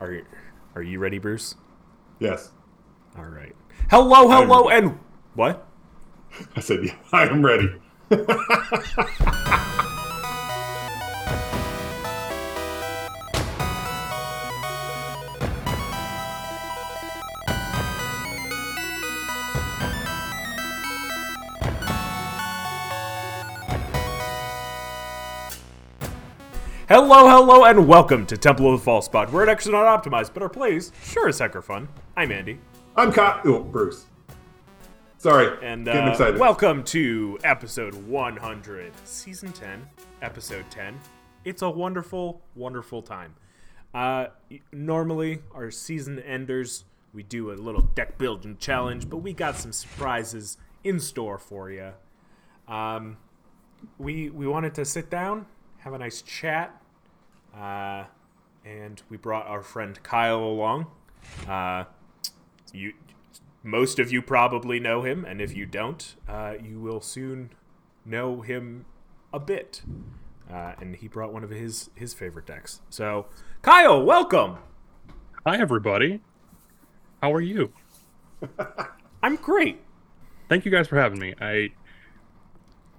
Are are you ready, Bruce? Yes. All right. Hello, hello, and what? I said, yeah, I am ready. Hello, hello, and welcome to Temple of the False Pod. We're actually not optimized, but our plays sure as heck are fun. I'm Andy, I'm caught. Oh, Bruce. Sorry. and Getting uh, excited. welcome to episode 100, season 10, episode 10. It's a wonderful, wonderful time. Uh, normally, our season enders, we do a little deck building challenge, but we got some surprises in store for you. Um, we we wanted to sit down, have a nice chat, uh, and we brought our friend Kyle along. Uh, you, most of you probably know him, and if you don't, uh, you will soon know him a bit. Uh, and he brought one of his his favorite decks. So, Kyle, welcome. Hi, everybody. How are you? I'm great. Thank you guys for having me. I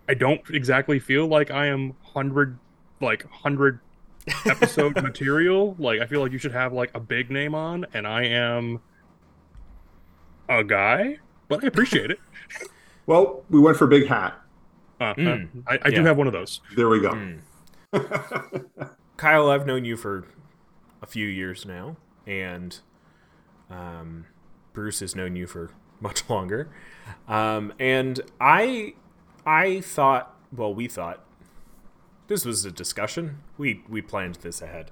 I don't exactly feel like I am hundred like hundred episode material. Like I feel like you should have like a big name on, and I am a guy, but I appreciate it. well, we went for big hat. Uh, Mm, I, I do have one of those. There we go. Kyle, I've known you for a few years now, and um, Bruce has known you for much longer. Um, and I, I thought, well, we thought this was a discussion. We we planned this ahead.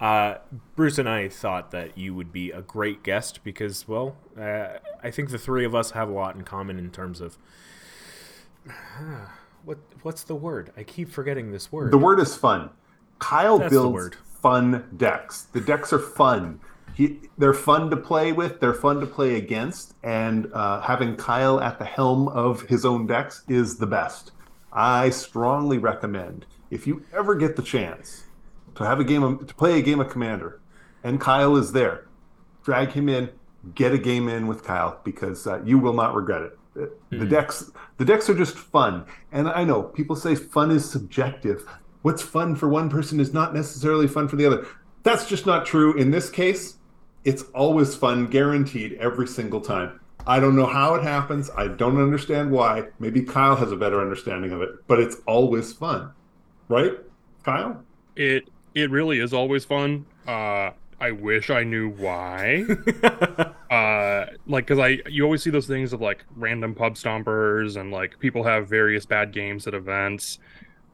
Uh, Bruce and I thought that you would be a great guest because, well, uh, I think the three of us have a lot in common in terms of what what's the word? I keep forgetting this word. The word is fun. Kyle That's builds fun decks. The decks are fun. He, they're fun to play with. They're fun to play against. And uh, having Kyle at the helm of his own decks is the best. I strongly recommend if you ever get the chance to have a game of, to play a game of Commander, and Kyle is there, drag him in, get a game in with Kyle because uh, you will not regret it. Uh, The decks, the decks are just fun, and I know people say fun is subjective. What's fun for one person is not necessarily fun for the other. That's just not true in this case. It's always fun, guaranteed every single time. I don't know how it happens. I don't understand why. Maybe Kyle has a better understanding of it, but it's always fun, right, Kyle? It it really is always fun. Uh, I wish I knew why. uh like because i you always see those things of like random pub stompers and like people have various bad games at events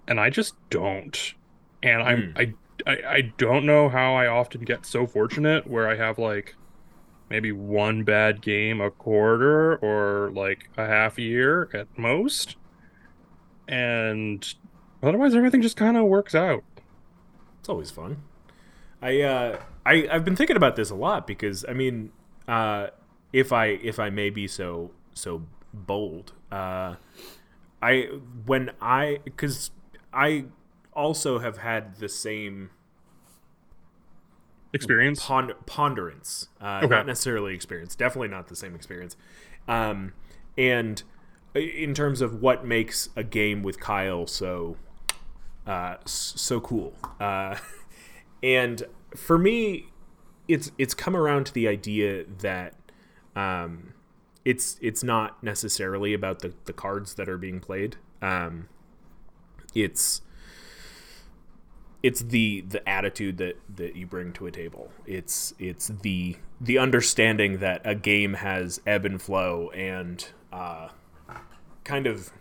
and i just don't and i'm I, I i don't know how i often get so fortunate where i have like maybe one bad game a quarter or like a half year at most and otherwise everything just kind of works out It's always fun. I uh I I've been thinking about this a lot because I mean, uh if I if I may be so so bold, uh I when I cuz I also have had the same experience pond- ponderance, uh, Okay. not necessarily experience, definitely not the same experience. Um, and in terms of what makes a game with Kyle so uh, so cool, uh, and for me, it's it's come around to the idea that um, it's it's not necessarily about the, the cards that are being played. Um, it's it's the the attitude that that you bring to a table. It's it's the the understanding that a game has ebb and flow and uh, kind of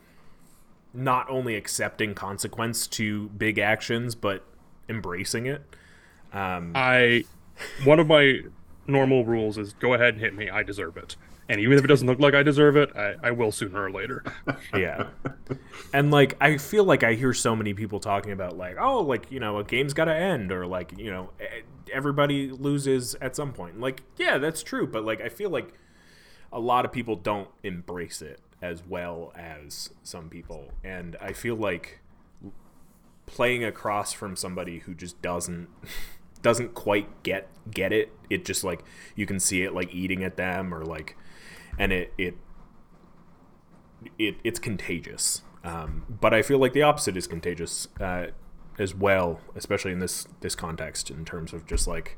not only accepting consequence to big actions but embracing it. Um, I one of my normal rules is go ahead and hit me. I deserve it. And even if it doesn't look like I deserve it, I, I will sooner or later. yeah and like i feel like i hear so many people talking about like oh like you know a game's got to end or like you know everybody loses at some point like yeah that's true but like i feel like a lot of people don't embrace it as well as some people and i feel like playing across from somebody who just doesn't doesn't quite get get it. It just like you can see it like eating at them or like, and it it it it's contagious. Um, but I feel like the opposite is contagious uh, as well, especially in this this context in terms of just like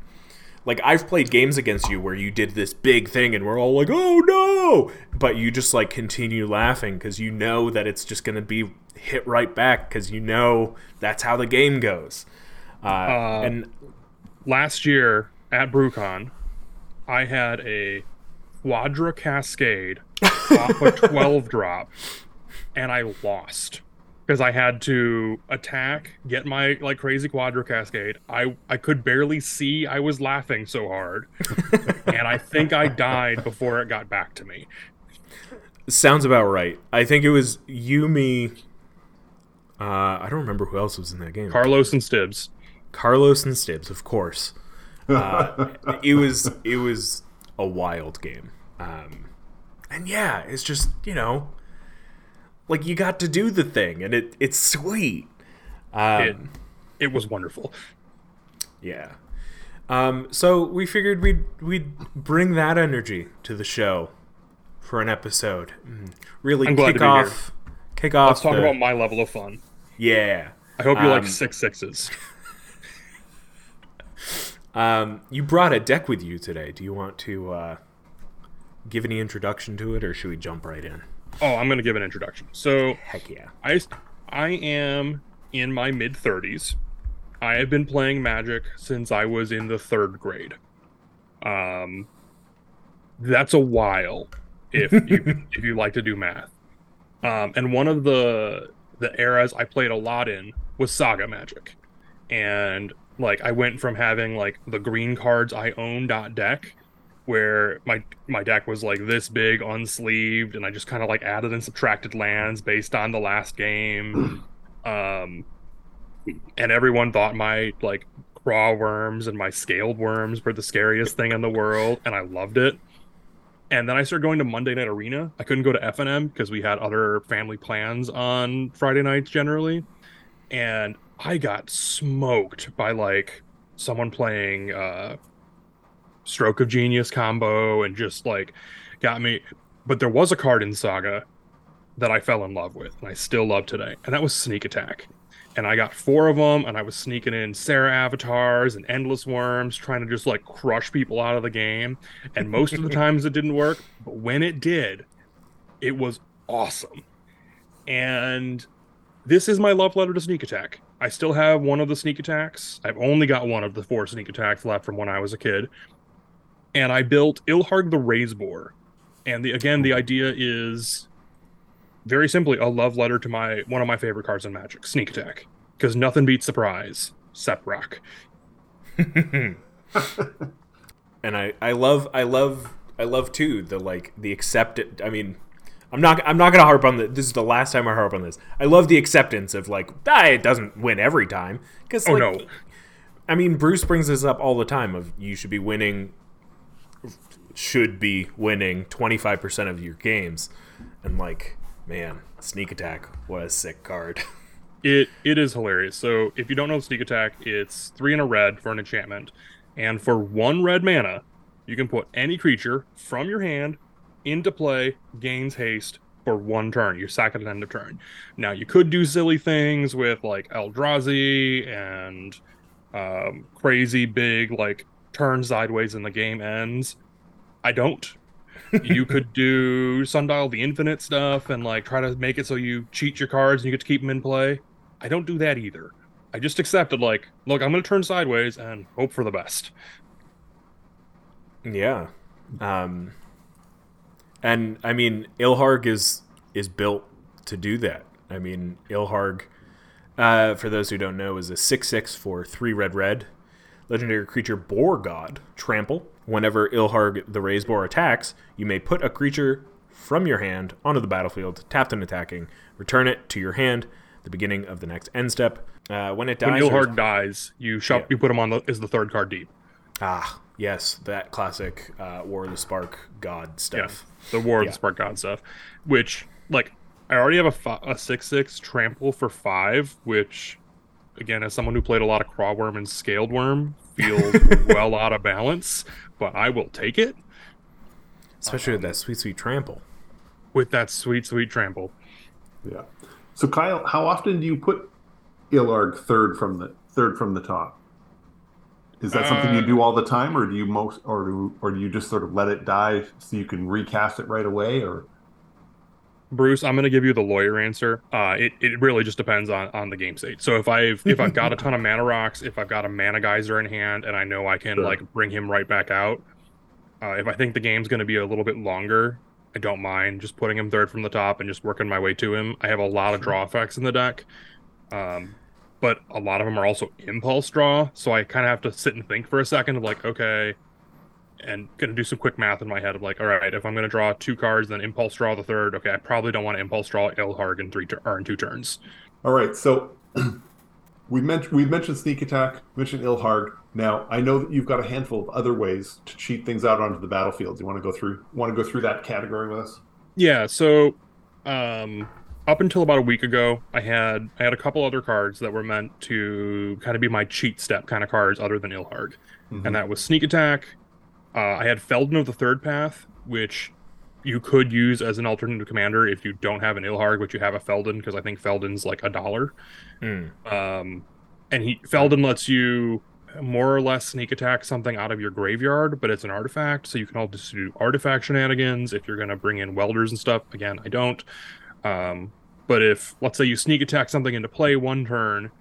like I've played games against you where you did this big thing and we're all like, "Oh no!" but you just like continue laughing cuz you know that it's just going to be hit right back cuz you know that's how the game goes. Uh, uh, and last year at BrewCon, I had a Quadra Cascade off a 12 drop and I lost because I had to attack, get my like crazy quadra cascade. I I could barely see. I was laughing so hard, and I think I died before it got back to me. Sounds about right. I think it was you, me. Uh, I don't remember who else was in that game. Carlos and Stibbs. Carlos and Stibbs, of course. Uh, it was it was a wild game, um, and yeah, it's just you know like you got to do the thing and it it's sweet. Um, it, it was wonderful. Yeah. Um, so we figured we'd we'd bring that energy to the show for an episode. Mm, really kick off kick off let's talk the, about my level of fun. Yeah. I hope you um, like six sixes. Um, you brought a deck with you today. Do you want to uh, give any introduction to it or should we jump right in Oh, I'm going to give an introduction. So, heck yeah. I I am in my mid 30s. I have been playing Magic since I was in the 3rd grade. Um that's a while if you if you like to do math. Um and one of the the eras I played a lot in was Saga Magic. And like I went from having like the green cards I owned deck where my my deck was like this big unsleeved and i just kind of like added and subtracted lands based on the last game. Um and everyone thought my like Craw Wurms and my Scaled Wurms were the scariest thing in the world and i loved it. And then i started going to monday night arena. I couldn't go to fnm because we had other family plans on friday nights generally. And i got smoked by like someone playing uh stroke of genius combo and just like got me. But there was a card in Saga that I fell in love with and I still love today, and that was Sneak Attack. And I got four of them, and I was sneaking in Serra avatars and Endless Wurms, trying to just like crush people out of the game. And most of the times it didn't work, but when it did, it was awesome. And this is my love letter to Sneak Attack. I still have one of the sneak attacks. I've only got one of the four sneak attacks left from when I was a kid and I built Ilharg the Razeboar. And the, again, the idea is very simply a love letter to my one of my favorite cards in Magic, Sneak Attack, because nothing beats surprise, Seprock. and I I love I love I love too the like the accepted. I mean, I'm not I'm not gonna harp on the. This is the last time I harp on this. I love the acceptance of like ah, it doesn't win every time because oh like, no. I mean, Bruce brings this up all the time. Of you should be winning should be winning 25% of your games. And like, man, sneak attack, what a sick card. It it is hilarious. So if you don't know sneak attack, it's three in a red for an enchantment, and for one red mana, you can put any creature from your hand into play, gains haste for one turn. You sack it at end of turn. Now you could do silly things with like Eldrazi and um, crazy big like turn sideways and the game ends. I don't. you could do Sundial the Infinite stuff and like try to make it so you cheat your cards and you get to keep them in play. I don't do that either. I just accepted like, look, I'm going to turn sideways and hope for the best. Yeah. Um and I mean Ilharg is is built to do that. I mean Ilharg uh, for those who don't know is a 6-6 for 3 red red legendary creature Boar God trample Whenever Ilharg the Razeboar attacks, you may put a creature from your hand onto the battlefield, tapped and attacking. Return it to your hand. The beginning of the next end step. Uh, when it dies, when Ilharg dies, you shop, yeah. you put him on the is the third card deep. Ah, yes, that classic uh, War of the Spark God stuff. Yeah, the War of yeah. the Spark God stuff, which like I already have a, a six six trample for five, which again, as someone who played a lot of Craw Wurm and Scaled Wurm, feels well out of balance, but I will take it Especially with that sweet, sweet trample. with that sweet, sweet trample. Yeah. So Kyle, how often do you put Ilharg third from the third from the top? Is that something you Uh, do all the time, or do you most, or do, or do you just sort of let it die so you can recast it right away? Or Bruce, I'm going to give you the lawyer answer. Uh, it, it really just depends on, on the game state. So if I've if I've got a ton of mana rocks, if I've got a mana geyser in hand, and I know I can Sure. like bring him right back out, uh, if I think the game's going to be a little bit longer, I don't mind just putting him third from the top and just working my way to him. I have a lot of draw effects in the deck, um, but a lot of them are also impulse draw. So I kind of have to sit and think for a second of like, okay, and gonna do some quick math in my head of like, all right, if I'm gonna draw two cards, then impulse draw the third. Okay, I probably don't want to impulse draw Ilharg in three or in two turns. all right, so we mentioned we mentioned sneak attack, mentioned Ilharg. Now I know that you've got a handful of other ways to cheat things out onto the battlefield. Do you want to go through want to go through that category with us? Yeah, so um up until about a week ago, I had I had a couple other cards that were meant to kind of be my cheat step kind of cards other than Ilharg. Mhm. And that was sneak attack. Uh, I had Feldon of the third path, which you could use as an alternative commander if you don't have an Ilharg, but you have a Feldon, because I think Feldon's like a dollar. Hmm. Um, and he Feldon lets you more or less sneak attack something out of your graveyard, but it's an artifact, so you can also do artifact shenanigans if you're going to bring in welders and stuff. Again, I don't. Um, but if let's say you sneak attack something into play one turn,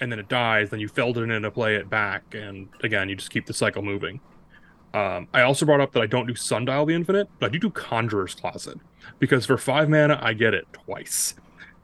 and then it dies, then you Feldon into play it back, and again you just keep the cycle moving. Um, I also brought up that I don't do Sundial the Infinite, but I do do Conjurer's Closet because for five mana I get it twice.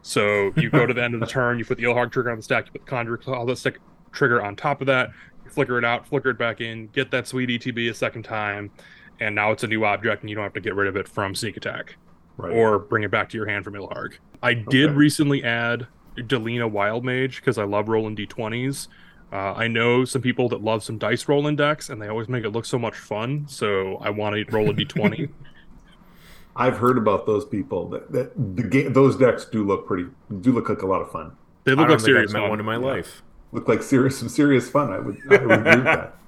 So you go to the end of the turn, you put the Ilharg trigger on the stack, you put the Conjure Closet stick trigger on top of that, you flicker it out, flicker it back in, get that sweet ETB a second time, and now it's a new object and you don't have to get rid of it from sneak attack Right. or bring it back to your hand from Ilharg. I did Okay. recently add Delina Wild Mage because I love rolling d20s. Uh, I know some people that love some dice rolling decks, and they always make it look so much fun. So I want to roll a d20. I've heard about those people. That, that the game, those decks do look pretty, do look like a lot of fun. They I look don't like think serious I've met fun. one in my life. Look like serious, some serious fun. I would, I would agree with that.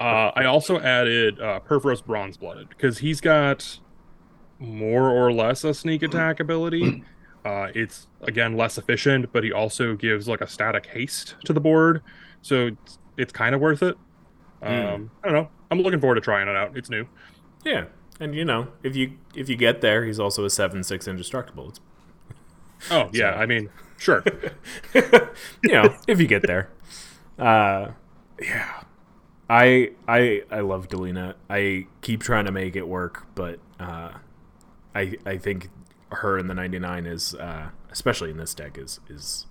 Uh, I also added uh, Purphoros Bronze Blooded because he's got more or less a sneak attack ability. Uh, it's again less efficient, but he also gives like a static haste to the board, so it's, it's kind of worth it. Um, I don't know. I'm looking forward to trying it out. It's new. Yeah, and you know, if you if you get there, he's also a seven six indestructible. It's, Oh yeah, I mean, sure. you know, if you get there. Uh, yeah, I I I love Delina. I keep trying to make it work, but uh, I I think her in the ninety nine is uh, especially in this deck is is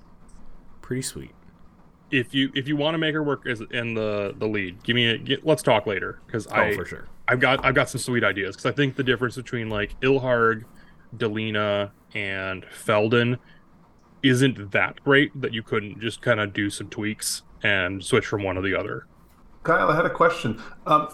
pretty sweet. if you if you want to make her work as in the the lead, give me a get, let's talk later because Oh, I for sure. I've got I've got some sweet ideas because I think the difference between like Ilharg, Delina, and Feldon isn't that great that you couldn't just kind of do some tweaks and switch from one to the other. Kyle, I had a question. Um,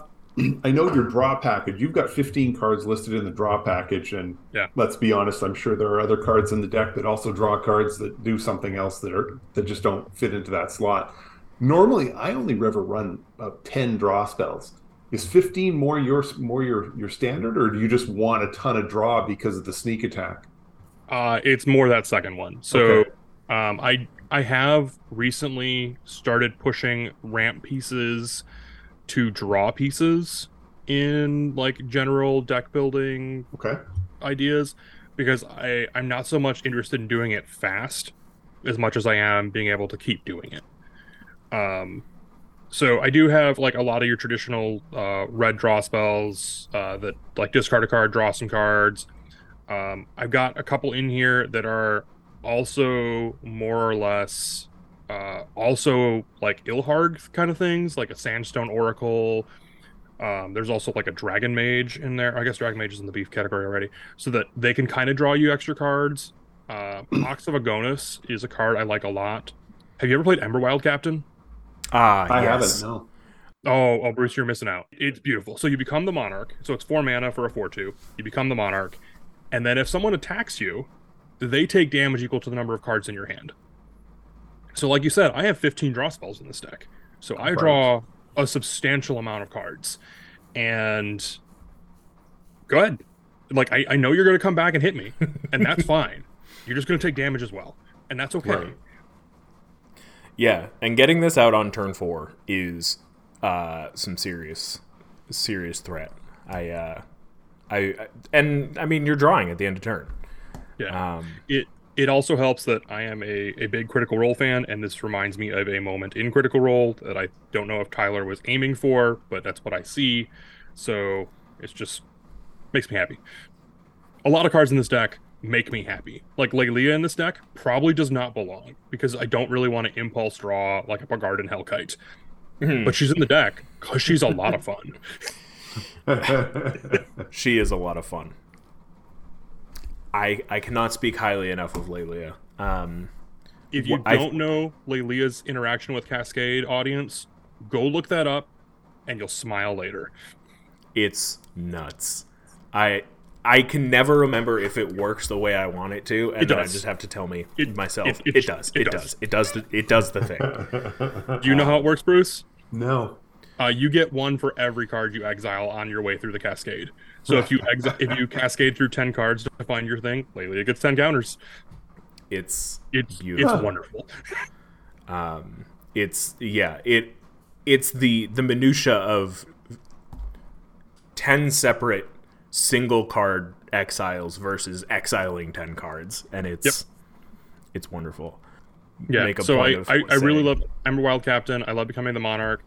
I know your draw package. You've got 15 cards listed in the draw package, and Yeah. let's be honest, I'm sure there are other cards in the deck that also draw cards that do something else that are that just don't fit into that slot. Normally, I only ever run about 10 draw spells. Is 15 more your more your your standard, or do you just want a ton of draw because of the sneak attack? Uh, it's more that second one. So Okay. um, I I have recently started pushing ramp pieces to draw pieces in like general deck building Okay. ideas because I I'm not so much interested in doing it fast as much as I am being able to keep doing it. Um, so I do have like a lot of your traditional uh, red draw spells uh, that like discard a card, draw some cards. Um, I've got a couple in here that are also more or less uh, also like Ilharg kind of things, like a Sandstone Oracle. Um, there's also like a Dragon Mage in there. I guess Dragon Mage is in the beef category already, so that they can kind of draw you extra cards. Uh, Ox of Agonas is a card I like a lot. Have you ever played Emberwilde Captain? Ah, I yes. haven't. No. Oh, oh, Bruce, you're missing out. It's beautiful. So you become the monarch. So it's four mana for a four-two. You become the monarch, and then if someone attacks you, they take damage equal to the number of cards in your hand. So, like you said, I have 15 draw spells in this deck. So I draw a substantial amount of cards. And go ahead. Like I, I know you're gonna come back and hit me, and that's fine. You're just gonna take damage as well. And that's okay. Right. Yeah, and getting this out on turn four is uh, some serious, serious threat. I, uh, I, and I mean, you're drawing at the end of turn. Yeah. Um, it it also helps that I am a, a big Critical Role fan, and this reminds me of a moment in Critical Role that I don't know if Tyler was aiming for, but that's what I see. So it's just makes me happy. A lot of cards in this deck make me happy. Like Laelia in this deck probably does not belong because I don't really want to impulse draw like a Garden Hellkite. Hmm. But she's in the deck because she's a lot of fun. she is a lot of fun. I I cannot speak highly enough of Laelia. Um, If you Wh- I- don't know Laelia's interaction with Cascade audience, go look that up and you'll smile later. it's nuts. I I can never remember if it works the way I want it to, and It then I just have to tell me It- myself. it- It, it- does. it It, does. does. It does. The, it does the thing. Do you know how it works, Bruce? no. Uh, you get one for every card you exile on your way through the cascade. So if you exi- if you cascade through ten cards to find your thing, Laelia it gets ten counters. It's It's Beautiful. it's wonderful. um, it's yeah. It it's the the minutia of ten separate single card exiles versus exiling ten cards, and it's it's wonderful. Yeah. make a So I, point of I, I really saying- love Emberwilde Captain. I love becoming the Monarch.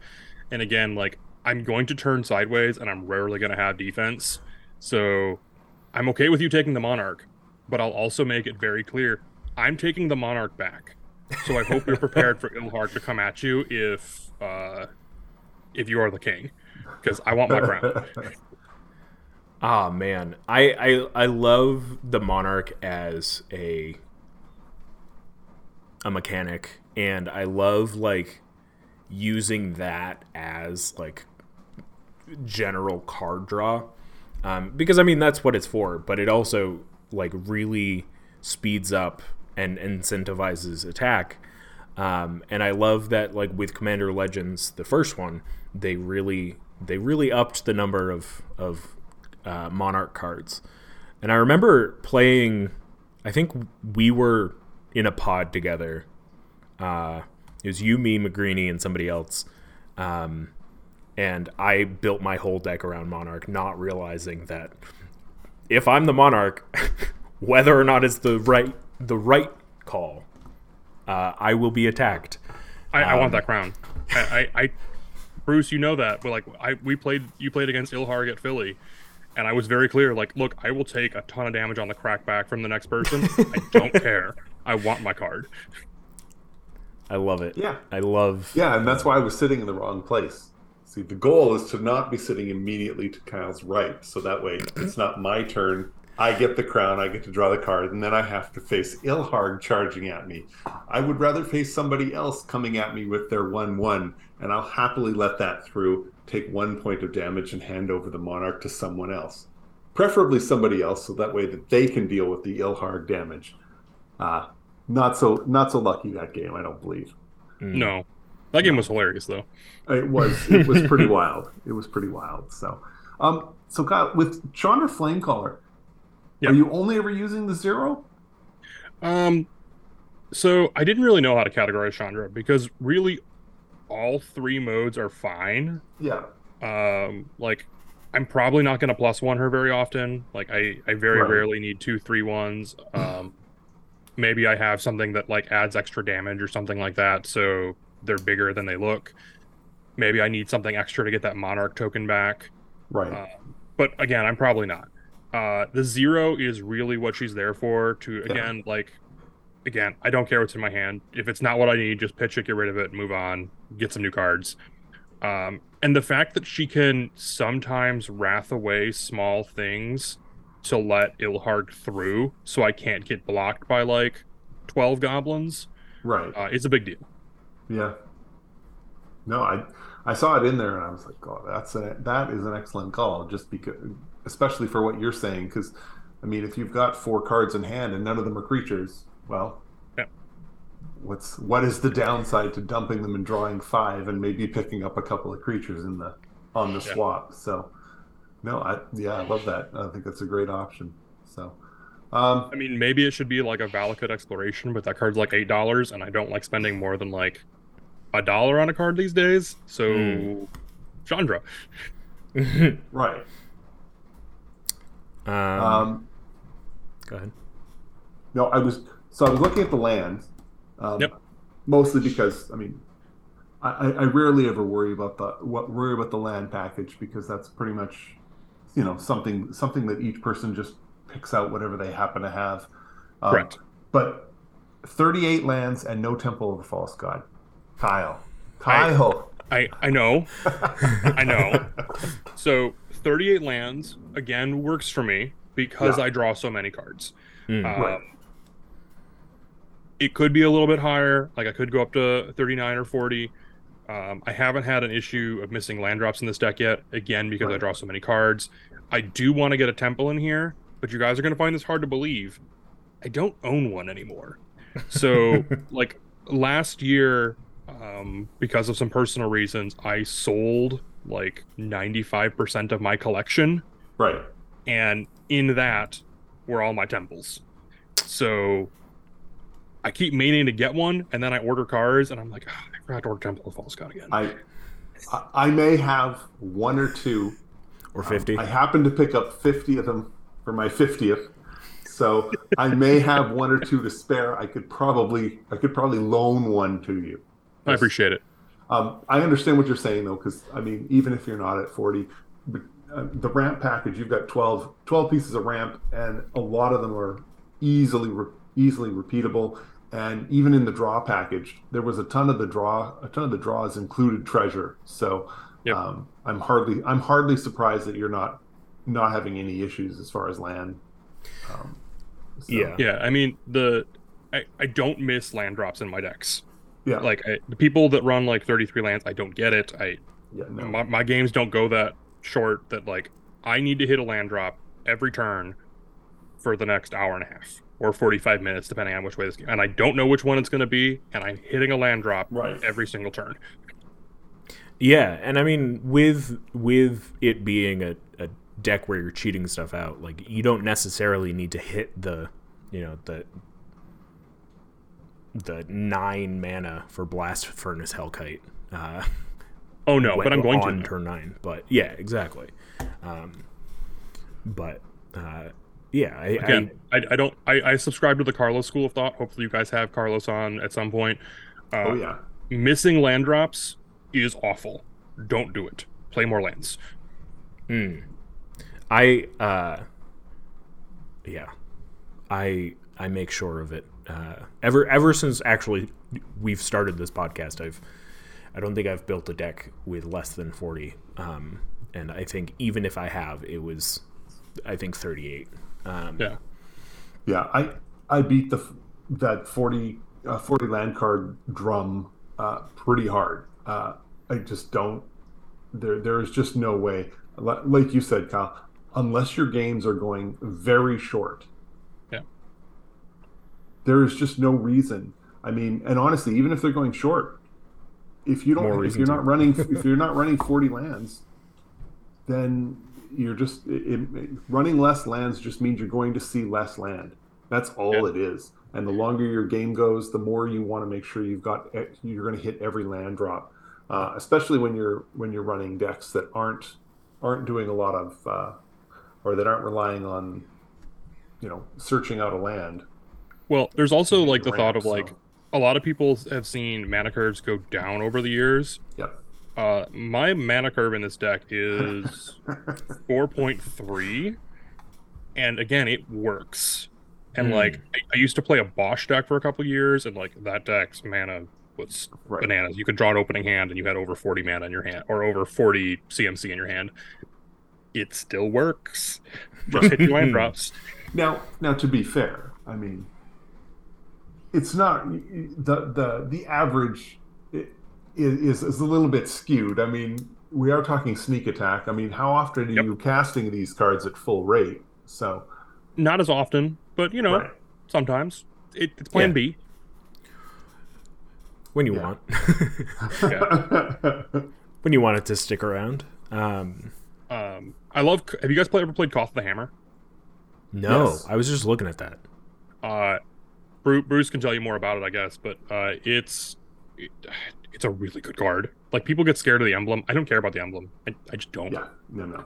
And again, like I'm going to turn sideways and I'm rarely gonna have defense. So I'm okay with you taking the Monarch, but I'll also make it very clear I'm taking the Monarch back. So I hope you're prepared for Ilharg to come at you if uh if you are the king. Because I want my crown. Ah man, I, I I love the monarch as a a mechanic, and I love like using that as like general card draw, um, because I mean that's what it's for. But it also like really speeds up and incentivizes attack. Um, and I love that like with Commander Legends, the first one, they really they really upped the number of of uh, Monarch cards. And I remember playing. I think we were in a pod together. Uh, it was you, me, McGreeny, and somebody else. Um, and I built my whole deck around Monarch, not realizing that if I'm the Monarch, whether or not it's the right the right call, uh, I will be attacked. I, I Um, want that crown. I, I, I, Bruce, you know that. But like, I we played, you played against Ilharg at Philly, and I was very clear. Like, look, I will take a ton of damage on the crackback from the next person. I don't care. I want my card. I love it. Yeah. I love. Yeah, and that's why I was sitting in the wrong place. See, the goal is to not be sitting immediately to Kyle's right, so that way it's not my turn. I get the crown, I get to draw the card, and then I have to face Ilharg charging at me. I would rather face somebody else coming at me with their 1 1, and I'll happily let that through, take one point of damage, and hand over the Monarch to someone else. Preferably somebody else, so that way that they can deal with the Ilharg damage. Uh, not so not so lucky that game, I don't believe. Mm. No, that game was hilarious though. It was it was pretty wild. It was pretty wild. So, um, so Kyle, with Chandra Flamecaller, Yeah. are you only ever using the zero? Um, so I didn't really know how to categorize Chandra because really, all three modes are fine. Yeah, Um, like I'm probably not going to plus one her very often. Like I, I very Right. rarely need two three ones. Um, maybe I have something that like adds extra damage or something like that, so they're bigger than they look. Maybe I need something extra to get that monarch token back. right. Uh, but again, I'm probably not. Uh, the zero is really what she's there for. To Yeah. again, like, again, I don't care what's in my hand. If it's not what I need, just pitch it, get rid of it, move on, get some new cards. Um, and the fact that she can sometimes wrath away small things to let Ilharg through, so I can't get blocked by like twelve goblins, right. uh, is a big deal. yeah. No, I I saw it in there and I was like, oh, that's a that is an excellent call. Just because, especially for what you're saying, because I mean, if you've got four cards in hand and none of them are creatures, well, Yeah. what's what is the downside to dumping them and drawing five and maybe picking up a couple of creatures in the on the Yeah. swap? So, no, I yeah, I love that. I think that's a great option. So, um, I mean, maybe it should be like a Valakut exploration, but that card's like eight dollars, and I don't like spending more than like a dollar on a card these days. So, Hmm. Chandra. right. um, Um, go ahead. No, I was so I was looking at the land. um, Yep. mostly because I mean, I, I I rarely ever worry about the what worry about the land package because that's pretty much, you know, something something that each person just picks out whatever they happen to have. Um, Correct. But thirty-eight lands and no Temple of the False God. Kyle, Kyle. I I know, I know. So, thirty-eight lands again works for me because Yeah. I draw so many cards. Mm. Um, Right. It could be a little bit higher. Like I could go up to 39 or 40. Um, I haven't had an issue of missing land drops in this deck yet. Again, because I draw so many cards. I do want to get a temple in here, but you guys are going to find this hard to believe. I don't own one anymore. So, like last year, um, because of some personal reasons, I sold like 95% of my collection right. and in that were all my temples. So I keep meaning to get one, and then I order cars, and I'm like, "Ah, I forgot to order Temple of False God again. I I- I may have one or two Or Um, 50. I happen to pick up 50 of them for my 50th. So I may have one or two to spare. I could probably I could probably loan one to you. I appreciate it. Um, I understand what you're saying though, because I mean, even if you're not at 40, but, uh, the ramp package, you've got 12, 12 pieces of ramp, and a lot of them are easily re- easily repeatable. And even in the draw package, there was a ton of the draw, a ton of the draws included treasure. So Yep. um, I'm hardly I'm hardly surprised that you're not not having any issues as far as land. Um, so, Yeah. Yeah, I mean the I, I don't miss land drops in my decks. yeah, Like I, the people that run like 33 lands, I don't get it. I yeah, no. my, my games don't go that short that like I need to hit a land drop every turn for the next hour and a half or 45 minutes depending on which way this game and I don't know which one it's going to be and I'm hitting a land drop Right. every single turn. Yeah, and I mean with with it being a, a deck where you're cheating stuff out, like you don't necessarily need to hit the you know, the the nine mana for Blast Furnace Hellkite. Uh Oh no, but I'm going on to. turn nine. But yeah, exactly. Um but uh yeah, I, Again, I, I don't I, I subscribe to the Carlos school of thought. Hopefully you guys have Carlos on at some point. Uh, oh yeah, Missing land drops is awful. Don't do it. Play more lands. I I uh yeah. I I make sure of it. Uh ever ever since actually we've started this podcast, I've I don't think I've built a deck with less than 40. Um and I think even if I have, it was I think 38. Um Yeah. Yeah, I I beat the that 40, uh, 40 land card drum uh, pretty hard. Uh, I just don't. There there is just no way. Like you said, Kyle, unless your games are going very short. Yeah. There is just no reason. I mean, and honestly, even if they're going short, if you don't, if you're not running, if you're not running 40 lands, then you're just it, it- running less lands just means you're going to see less land. That's all Yeah. it is. And the longer your game goes, the more you want to make sure you've got e- you're going to hit every land drop, uh, especially when you're when you're running decks that aren't aren't doing a lot of uh, or that aren't relying on you know searching out a land. Well, there's also like the the thought ramp, of like a lot of people have seen mana curves go down over the years. Yep. Uh, my mana curve in this deck is 4.3, and again, it works. And Hmm. like, I, I used to play a Bosh deck for a couple years, and like that deck's mana was Right. bananas. You could draw an opening hand, and you had over 40 mana in your hand, or over 40 CMC in your hand. It still works. Just hit your land drops. Now, now to be fair, I mean, it's not the the the average is is a little bit skewed. I mean, we are talking sneak attack. I mean, how often are Yep. you casting these cards at full rate? So, Not as often, but you know, right. sometimes it, it's Plan Yeah. B. when you Yeah. want. when you want it to stick around. Um, Um, I love. Have you guys play, ever played Koth of the Hammer? no, Yes. I was just looking at that. Uh, Bruce, Bruce can tell you more about it, I guess, but uh, it's it, it's a really good card. Like people get scared of the emblem. I don't care about the emblem. I, I just don't. Yeah, no, no.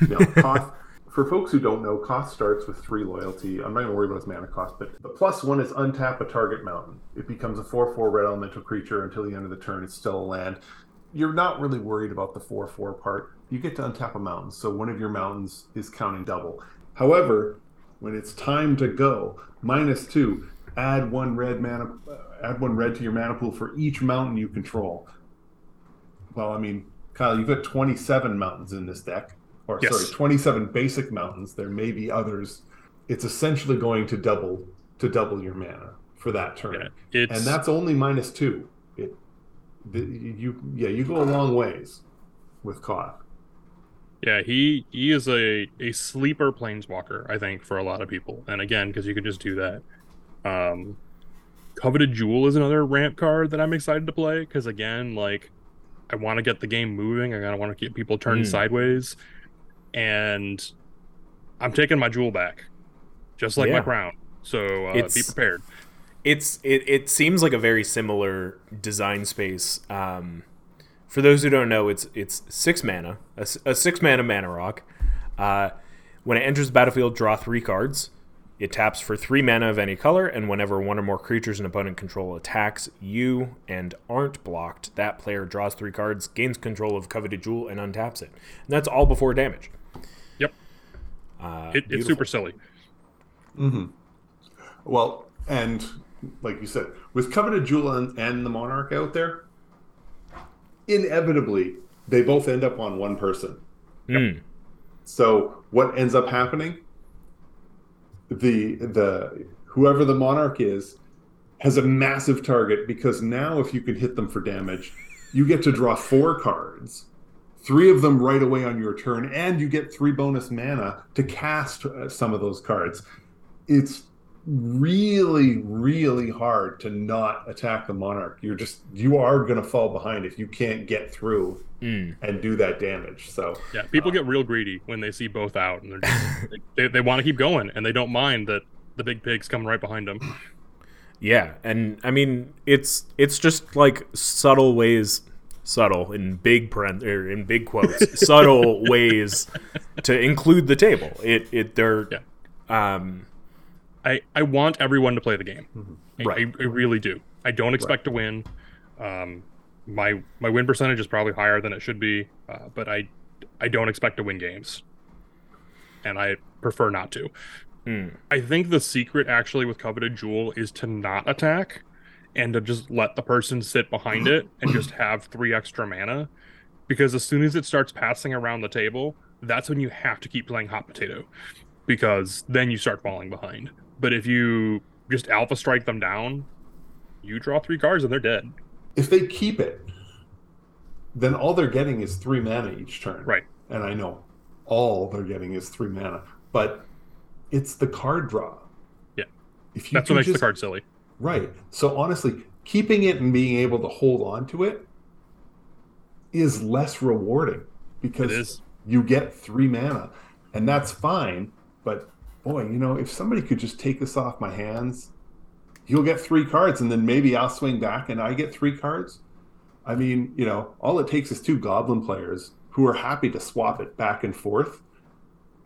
no Koth, for folks who don't know, Koth starts with three loyalty. I'm not going to worry about its mana cost, but the plus one is untap a target mountain. It becomes a 4 4 red elemental creature until the end of the turn. It's still a land. You're not really worried about the 4 4 part. You get to untap a mountain, so one of your mountains is counting double. However, when it's time to go, minus two, add one red mana, add one red to your mana pool for each mountain you control. Well, I mean, Kyle, you've got 27 mountains in this deck, or Yes. sorry, 27 basic mountains. There may be others. It's essentially going to double to double your mana for that turn, Yeah, and that's only minus two. It, the, you, yeah, you go a long ways with Koth. yeah. He he is a a sleeper planeswalker. I think for a lot of people, and again because you can just do that. Um, Coveted Jewel is another ramp card that I'm excited to play because again, like I want to get the game moving. I gotta want to get people turned Mm. sideways, and I'm taking my jewel back, just like my crown. So uh, be prepared. It's it, it seems like a very similar design space. Um, for those who don't know, it's it's six mana, a six mana mana rock. Uh, when it enters the battlefield, draw three cards. It taps for three mana of any color, and whenever one or more creatures an opponent control attacks you and aren't blocked, that player draws three cards, gains control of coveted jewel, and untaps it. And that's all before damage. Yep, Uh, it, it's super silly. Mm-hmm. Well, and like you said, with Coveted Jewel and, and the Monarch out there, inevitably they both end up on one person. Mm. So what ends up happening? The the whoever the Monarch is has a massive target because now if you can hit them for damage, you get to draw four cards. Three of them right away on your turn, and you get three bonus mana to cast uh, some of those cards. It's really, really hard to not attack the monarch. You're just you are going to fall behind if you can't get through Mm. and do that damage. So Yeah, people get real greedy when they see both out, and they're just, they they want to keep going, and they don't mind that the big pig's coming right behind them. Yeah, and I mean it's it's just like subtle ways, subtle in big print or in big quotes, subtle ways to include the table. It it they're um I I want everyone to play the game. I- Right. I, I really do. I don't expect to win. Um, my my win percentage is probably higher than it should be, uh, but I I don't expect to win games, and I prefer not to. mm, I think the secret actually with coveted jewel is to not attack and to just let the person sit behind it and just have three extra mana because as soon as it starts passing around the table that's when you have to keep playing hot potato because then you start falling behind but if you just alpha strike them down you draw three cards and they're dead if they keep it, then all they're getting is three mana each turn. right And I know all they're getting is three mana, but it's the card draw. Yeah. If you that's what makes just, the card silly Right. So honestly, keeping it and being able to hold on to it is less rewarding because you get three mana, and that's fine. But boy, you know, if somebody could just take this off my hands, you'll get three cards, and then maybe I'll swing back and I get three cards. I mean, you know, all it takes is two goblin players who are happy to swap it back and forth.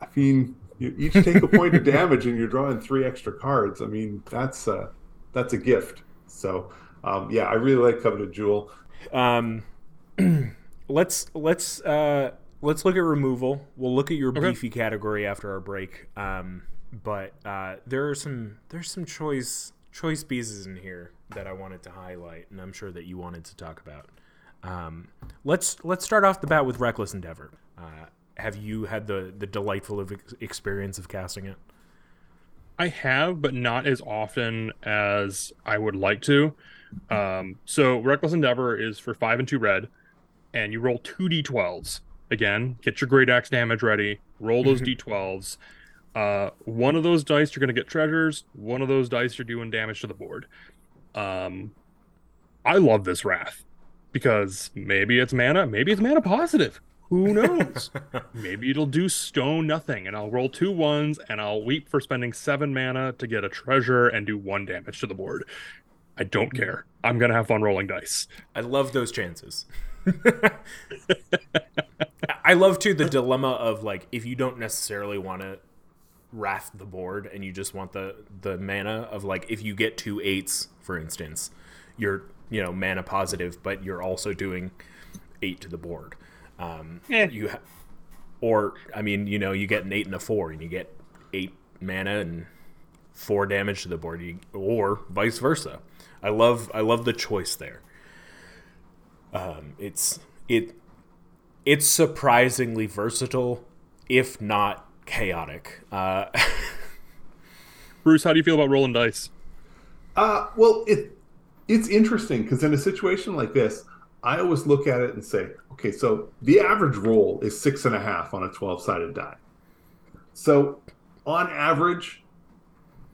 I mean, you each take a point of damage, and you're drawing three extra cards. I mean, that's a that's a gift. So, um, yeah, I really like Coveted Jewel. um let's let's uh let's look at removal. We'll look at your Okay. beefy category after our break. Um but uh there are some there's some choice choice pieces in here that I wanted to highlight and I'm sure that you wanted to talk about. Um let's let's start off the bat with Reckless Endeavor. Uh have you had the the delightful of ex- experience of casting it? I have, but not as often as I would like to. Um, so Reckless Endeavor is for five and two red, and you roll two d12s. Again, get your great axe damage ready. Roll those d12s. Uh, one of those dice you're going to get treasures. One of those dice you're doing damage to the board. Um, I love this wrath because maybe it's mana, maybe it's mana positive. Who knows? maybe it'll do stone nothing, and I'll roll two ones, and I'll weep for spending seven mana to get a treasure and do one damage to the board. I don't care. I'm gonna have fun rolling dice. I love those chances. I love too the dilemma of like if you don't necessarily want to wrath the board and you just want the the mana of like if you get two eights for instance, you're you know mana positive, but you're also doing eight to the board. Um, Eh. You ha- or I mean you know you get an eight and a four and you get eight mana and four damage to the board, you, or vice versa. I love I love the choice there. Um, it's it it's surprisingly versatile, if not chaotic. Uh, Bruce, how do you feel about rolling dice? Uh, well, it it's interesting because in a situation like this, I always look at it and say, okay, so the average roll is six and a half on a twelve-sided die. So, on average,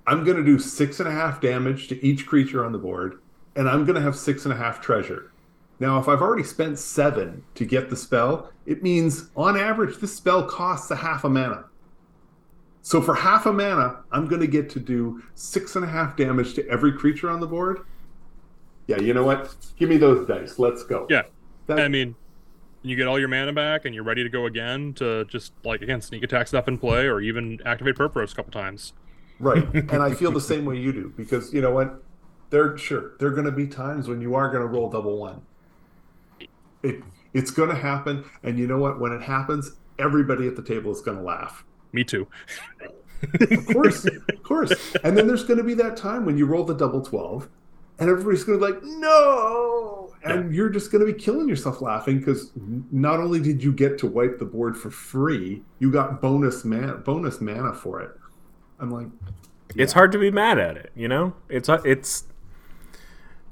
I'm going to do six and a half damage to each creature on the board, and I'm going to have six and a half treasure. Now, if I've already spent seven to get the spell, it means on average this spell costs a half a mana. So for half a mana, I'm going to get to do six and a half damage to every creature on the board. Yeah, you know what? Give me those dice. Let's go. Yeah. That- I mean, you get all your mana back and you're ready to go again to just like again sneak attack stuff in play or even activate Purphoros a couple times. Right. And I feel the same way you do because you know what? There sure there are going to be times when you are going to roll double one. It it's going to happen, and you know what? When it happens, everybody at the table is going to laugh. Me too. Of course, of course. And then there's going to be that time when you roll the double twelve, and everybody's going to be like, "No!" And you're just going to be killing yourself laughing because not only did you get to wipe the board for free, you got bonus mana bonus mana for it. I'm like, It's hard to be mad at it, you know. It's it's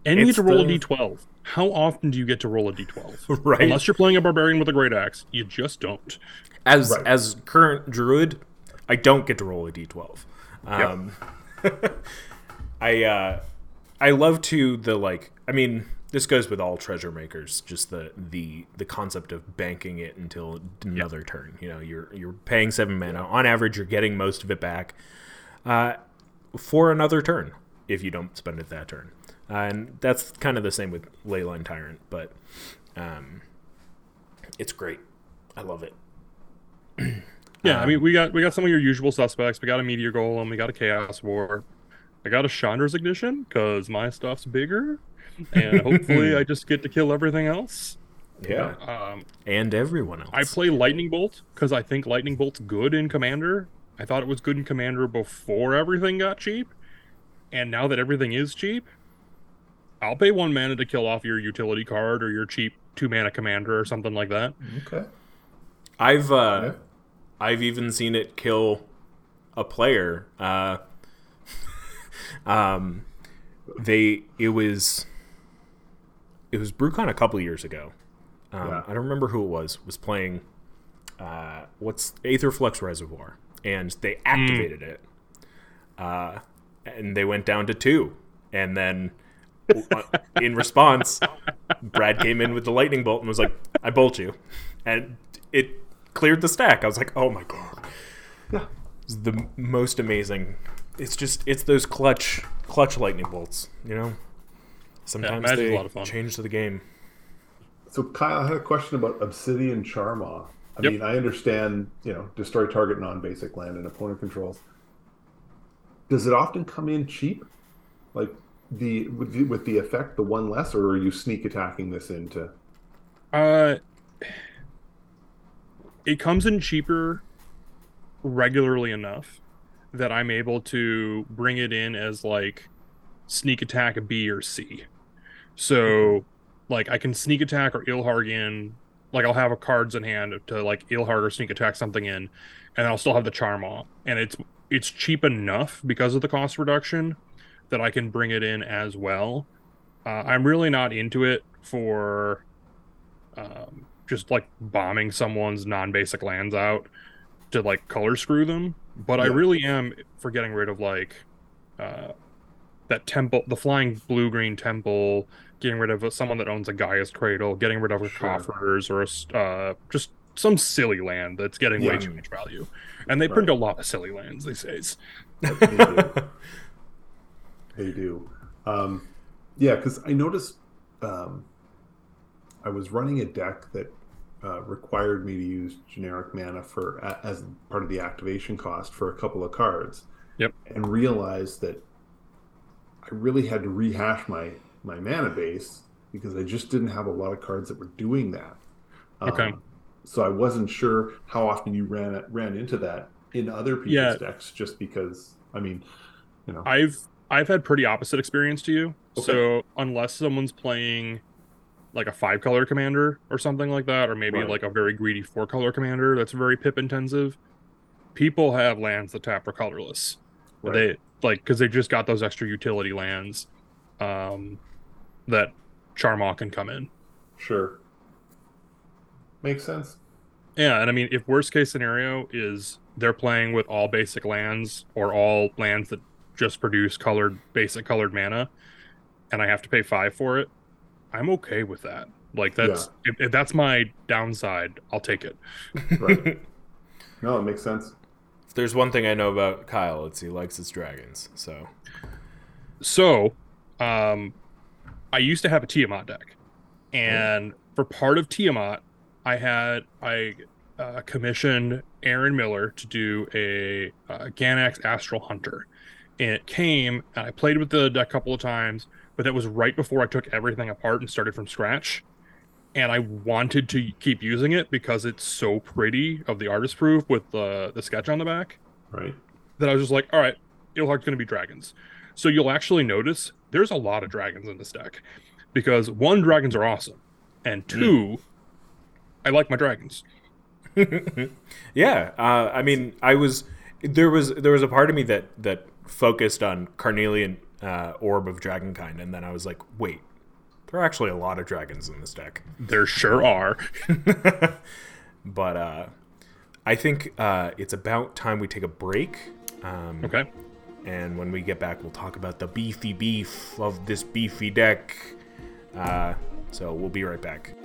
And you need to roll the- a d12. How often do you get to roll a d12? right Unless you're playing a barbarian with a great axe, you just don't. as Right. as current druid. I don't get to roll a d12. Um, I uh, I love to the like. I mean, this goes with all treasure makers. Just the the the concept of banking it until another turn. You know, you're you're paying seven mana on average. You're getting most of it back uh, for another turn if you don't spend it that turn. Uh, and that's kind of the same with Leyline Tyrant, but um, it's great. I love it. Yeah, I mean we got we got some of your usual suspects. We got a meteor golem, we got a chaos warp. I got a Chandra's ignition because my stuff's bigger, and hopefully I just get to kill everything else. Yeah. Um, and everyone else. I play Lightning Bolt because I think Lightning Bolt's good in Commander. I thought it was good in Commander before everything got cheap, and now that everything is cheap, I'll pay one mana to kill off your utility card or your cheap two mana Commander or something like that. okay. I've uh, Yeah. I've even seen it kill a player. Uh, um, they it was it was BrewCon a couple years ago. Um, Yeah. I don't remember who it was. Was playing uh, what's Aetherflux Reservoir, and they activated it. Uh, and they went down to two, and then in response, Brad came in with the lightning bolt and was like, "I bolt you," and it cleared the stack. I was like, "Oh my god!" Yeah. It's the most amazing. It's just it's those clutch clutch lightning bolts. You know, sometimes Magic's a they lot of fun. change the game. So Kyle, I had a question about Obsidian Charmaw. I Yep. mean, I understand, you know, destroy target non-basic land and opponent controls. Does it often come in cheap, like the with the, with the effect, the one less, or are you sneak attacking this into? Uh, it comes in cheaper regularly enough that I'm able to bring it in as like sneak attack B or C. So, like, I can sneak attack or Ilharg Like, I'll have a cards in hand to like Ilharg or sneak attack something in, and I'll still have the Charmaw. And it's it's cheap enough because of the cost reduction that I can bring it in as well. Uh, I'm really not into it for um, just like bombing someone's non-basic lands out to like color screw them but i really am for getting rid of like uh that temple, the flying blue green temple, getting rid of someone that owns a Gaea's cradle, getting rid of a Sure. coffers or a uh, just some silly land that's getting way too much value. And they print a lot of silly lands these days. They do. Um, yeah, because I noticed um, I was running a deck that uh, required me to use generic mana for as part of the activation cost for a couple of cards. Yep. And realized that I really had to rehash my my mana base because I just didn't have a lot of cards that were doing that. Okay. Um, so I wasn't sure how often you ran ran into that in other people's Yeah. decks, just because I mean, you know, I've I've had pretty opposite experience to you. Okay. So unless someone's playing like a five color commander or something like that, or maybe Right. like a very greedy four color commander that's very pip intensive, people have lands that tap for colorless. Right. They like because they just got those extra utility lands um, that Charmaw can come in. Sure. Makes sense. Yeah, and I mean, if worst case scenario is they're playing with all basic lands or all lands that just produce colored basic colored mana, and I have to pay five for it, I'm okay with that. Like that's if, if that's my downside, I'll take it. Right. no, it makes sense. If there's one thing I know about Kyle, it's he likes his dragons. So So, um, I used to have a Tiamat deck, and for part of Tiamat, I had I uh, commissioned Aaron Miller to do a uh, Ganax Astral Hunter, and it came and I played with the deck a couple of times, but that was right before I took everything apart and started from scratch. And I wanted to keep using it because it's so pretty of the artist proof with the the sketch on the back Right. that I was just like, all right, Ilharg's going to be dragons. So you'll actually notice there's a lot of dragons in this deck because one, dragons are awesome, and two, I like my dragons. yeah, uh, I mean, I was there was there was a part of me that that focused on Carnelian uh, Orb of Dragonkind, and then I was like, wait, there are actually a lot of dragons in this deck. There sure are. But uh, I think uh, it's about time we take a break. Um, Okay. And when we get back, we'll talk about the beefy beef of this beefy deck. Uh, so we'll be right back.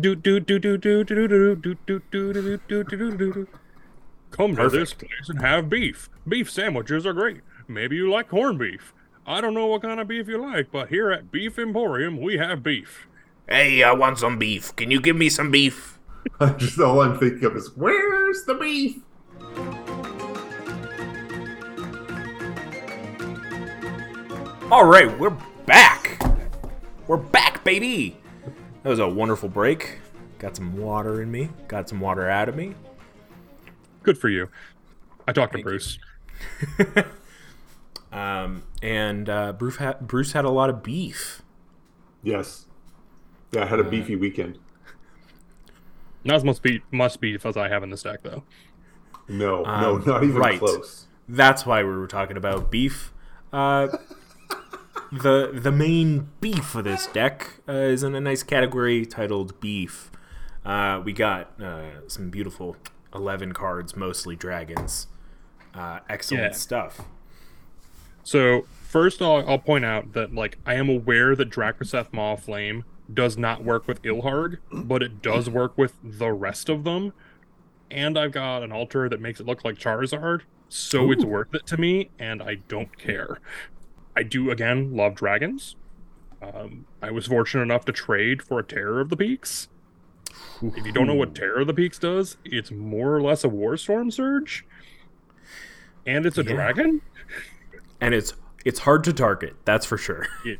Do do do do do do do do do do do do do do do do. Come to this place and have beef. Beef sandwiches are great. Maybe you like corned beef. I don't know what kind of beef you like, but here at Beef Emporium, we have beef. Hey, I want some beef. Can you give me some beef? Just all I'm thinking of is where's the beef? All right, we're back. We're back, baby. That was a wonderful break. Got some water in me. Got some water out of me. Good for you. I talked to Thank you. Bruce. Um, and uh, Bruce had Bruce had a lot of beef. Yes. Yeah, I had a beefy weekend. Not as much beef, much beef as I have in the stack, though. No, no, Um, not even right. close. That's why we were talking about beef. Uh, the the main beef of this deck uh, is in a nice category titled beef. Uh, we got uh, some beautiful eleven cards, mostly dragons. Uh, excellent Yeah. stuff. So first, I'll, I'll point out that like I am aware that Drakuseth Maw Flame does not work with Ilharg, but it does work with the rest of them. And I've got an altar that makes it look like Charizard, so it's worth it to me, and I don't care. I do again love dragons. Um, I was fortunate enough to trade for a Terror of the Peaks. If you don't know what Terror of the Peaks does, it's more or less a Warstorm Surge, and it's a Yeah. dragon. and it's it's hard to target. That's for sure. it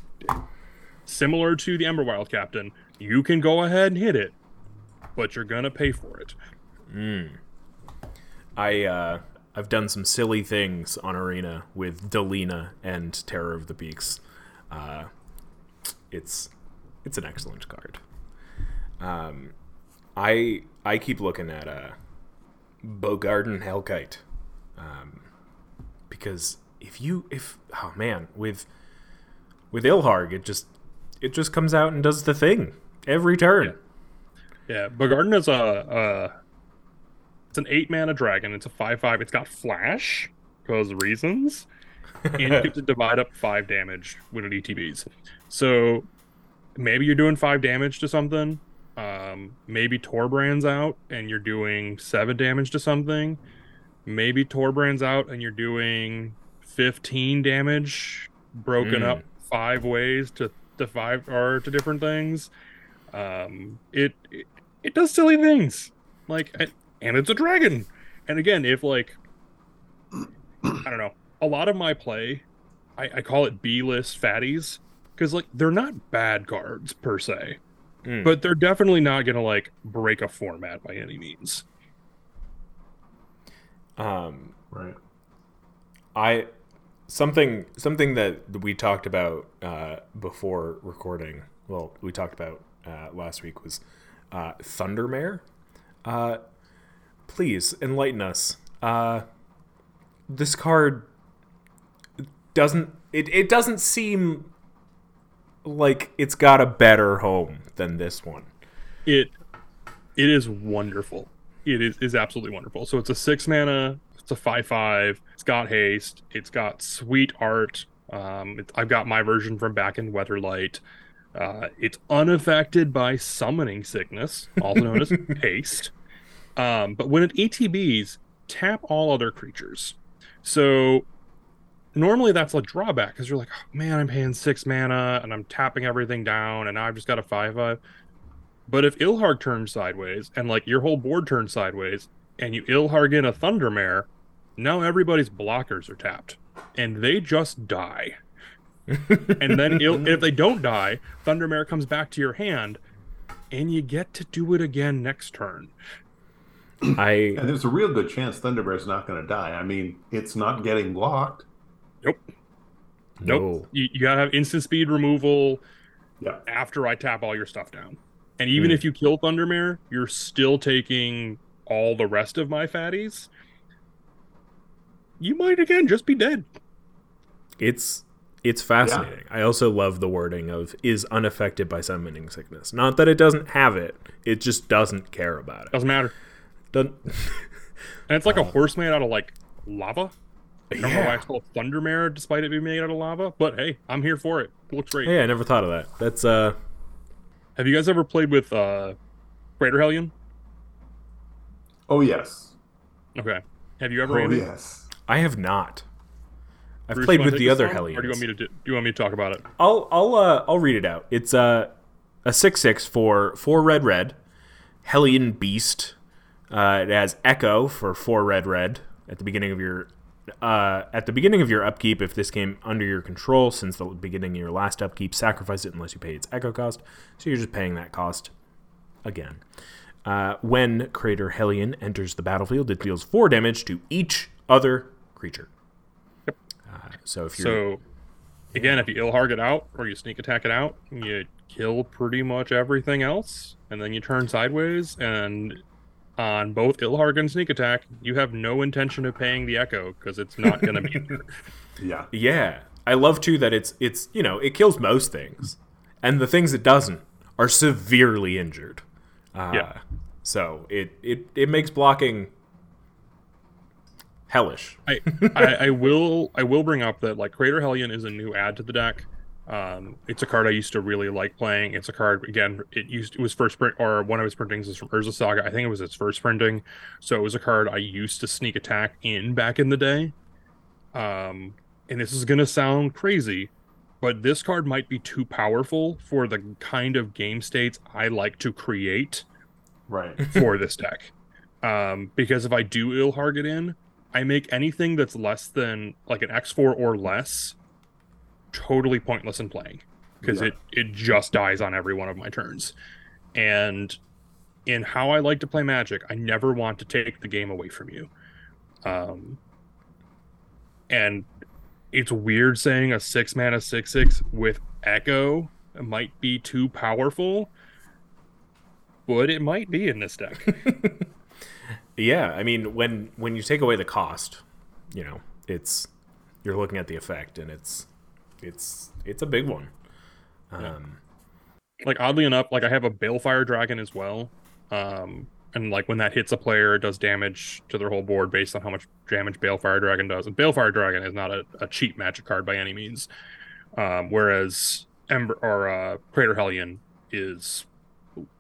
similar to the Emberwilde Captain, you can go ahead and hit it, but you're gonna pay for it. I uh, I've done some silly things on Arena with Delina and Terror of the Peaks. Uh, it's it's an excellent card. Um, I I keep looking at uh, Bogardan Hellkite, um, because if you if oh man with with Ilharg it just it just comes out and does the thing every turn. Yeah, Bogardan is a, a It's an eight mana dragon. It's a five five. It's got flash because reasons, and you get to divide up five damage when it ETBs. So maybe you're doing five damage to something. Um, maybe Torbran's out and you're doing seven damage to something. Maybe Torbran's out and you're doing 15 damage broken Mm. up five ways to to five or to different things. Um, it, it it does silly things like and it's a dragon. And again, if like I don't know, a lot of my play, I, I call it B list fatties because like they're not bad cards per se, Mm. but they're definitely not gonna like break a format by any means. um, Right. I something something that we talked about uh, before recording. Well, we talked about uh, last week was uh, Thundermare. Uh, please enlighten us. Uh, this card doesn't. It, it doesn't seem like it's got a better home than this one. It it is wonderful. It is is absolutely wonderful. So it's a six mana. It's a five five. It's got haste. It's got sweet art. Um, it, I've got my version from back in Weatherlight. Uh, it's unaffected by summoning sickness, also known as haste. Um, but when it ETBs, tap all other creatures. So normally that's a drawback because you're like, oh, man, I'm paying six mana and I'm tapping everything down, and now I've just got a five five. But if Ilharg turns sideways and like your whole board turns sideways, and you Ilharg in a Thundermare, now everybody's blockers are tapped, and they just die. and then Il- if they don't die, Thundermare comes back to your hand, and you get to do it again next turn. I And there's a real good chance Thundermare's not going to die. I mean, it's not getting blocked. Nope. no. Nope. You, you gotta have instant speed removal Yeah. after I tap all your stuff down. And even Hmm. if you kill Thundermare, you're still taking all the rest of my fatties. You might again just be dead. It's it's fascinating. I also love the wording of is unaffected by summoning sickness. Not that it doesn't have it, it just doesn't care about it. Doesn't matter. Doesn't, And it's like a horse made out of like lava. I don't know why yeah. it's called Thundermare despite it being made out of lava, but hey, I'm here for it. It looks great. Hey, I never thought of that. That's uh Have you guys ever played with uh Crater Hellion? Oh, yes. Okay. Have you ever Oh, Andy? yes. I have not. I've Bruce, played with the other on, Hellions. Or do you want me to do, do you want me to talk about it? I'll I'll uh, I'll read it out. It's uh, a six six for four red red, Hellion Beast. Uh, it has Echo for four red red at the beginning of your uh, at the beginning of your upkeep. If this came under your control since the beginning of your last upkeep, sacrifice it unless you pay its Echo cost. So you're just paying that cost again. Uh, when Crater Hellion enters the battlefield, it deals four damage to each other creature. Yep. Uh, so if you're So, again, if you Ilharg it out or you sneak attack it out, you kill pretty much everything else, and then you turn sideways. And on both Ilharg and sneak attack, you have no intention of paying the echo because it's not going to be there. Yeah. Yeah, I love too that it's it's you know it kills most things, and the things it doesn't are severely injured. Uh, Yeah. So it it it makes blocking hellish. I, I I will I will bring up that like Crater Hellion is a new add to the deck. Um, it's a card I used to really like playing. It's a card again. It used it was first print or one of its printings is from Urza Saga. I think it was its first printing, so it was a card I used to sneak attack in back in the day. Um, and this is gonna sound crazy, but this card might be too powerful for the kind of game states I like to create Right. for this deck. Um, because if I do Ilharg it in, I make anything that's less than like an X4 or less totally pointless in playing because Yeah. it it just dies on every one of my turns. And in how I like to play Magic, I never want to take the game away from you. Um, and it's weird saying a six mana six six with Echo might be too powerful, but it might be in this deck. Yeah, I mean when when you take away the cost, you know it's you're looking at the effect, and it's it's it's a big one. Um, like oddly enough, like I have a Balefire Dragon as well. Um, and like when that hits a player, it does damage to their whole board based on how much damage Balefire Dragon does. And Balefire Dragon is not a, a cheap magic card by any means. Um, whereas Ember or uh, Crater Hellion is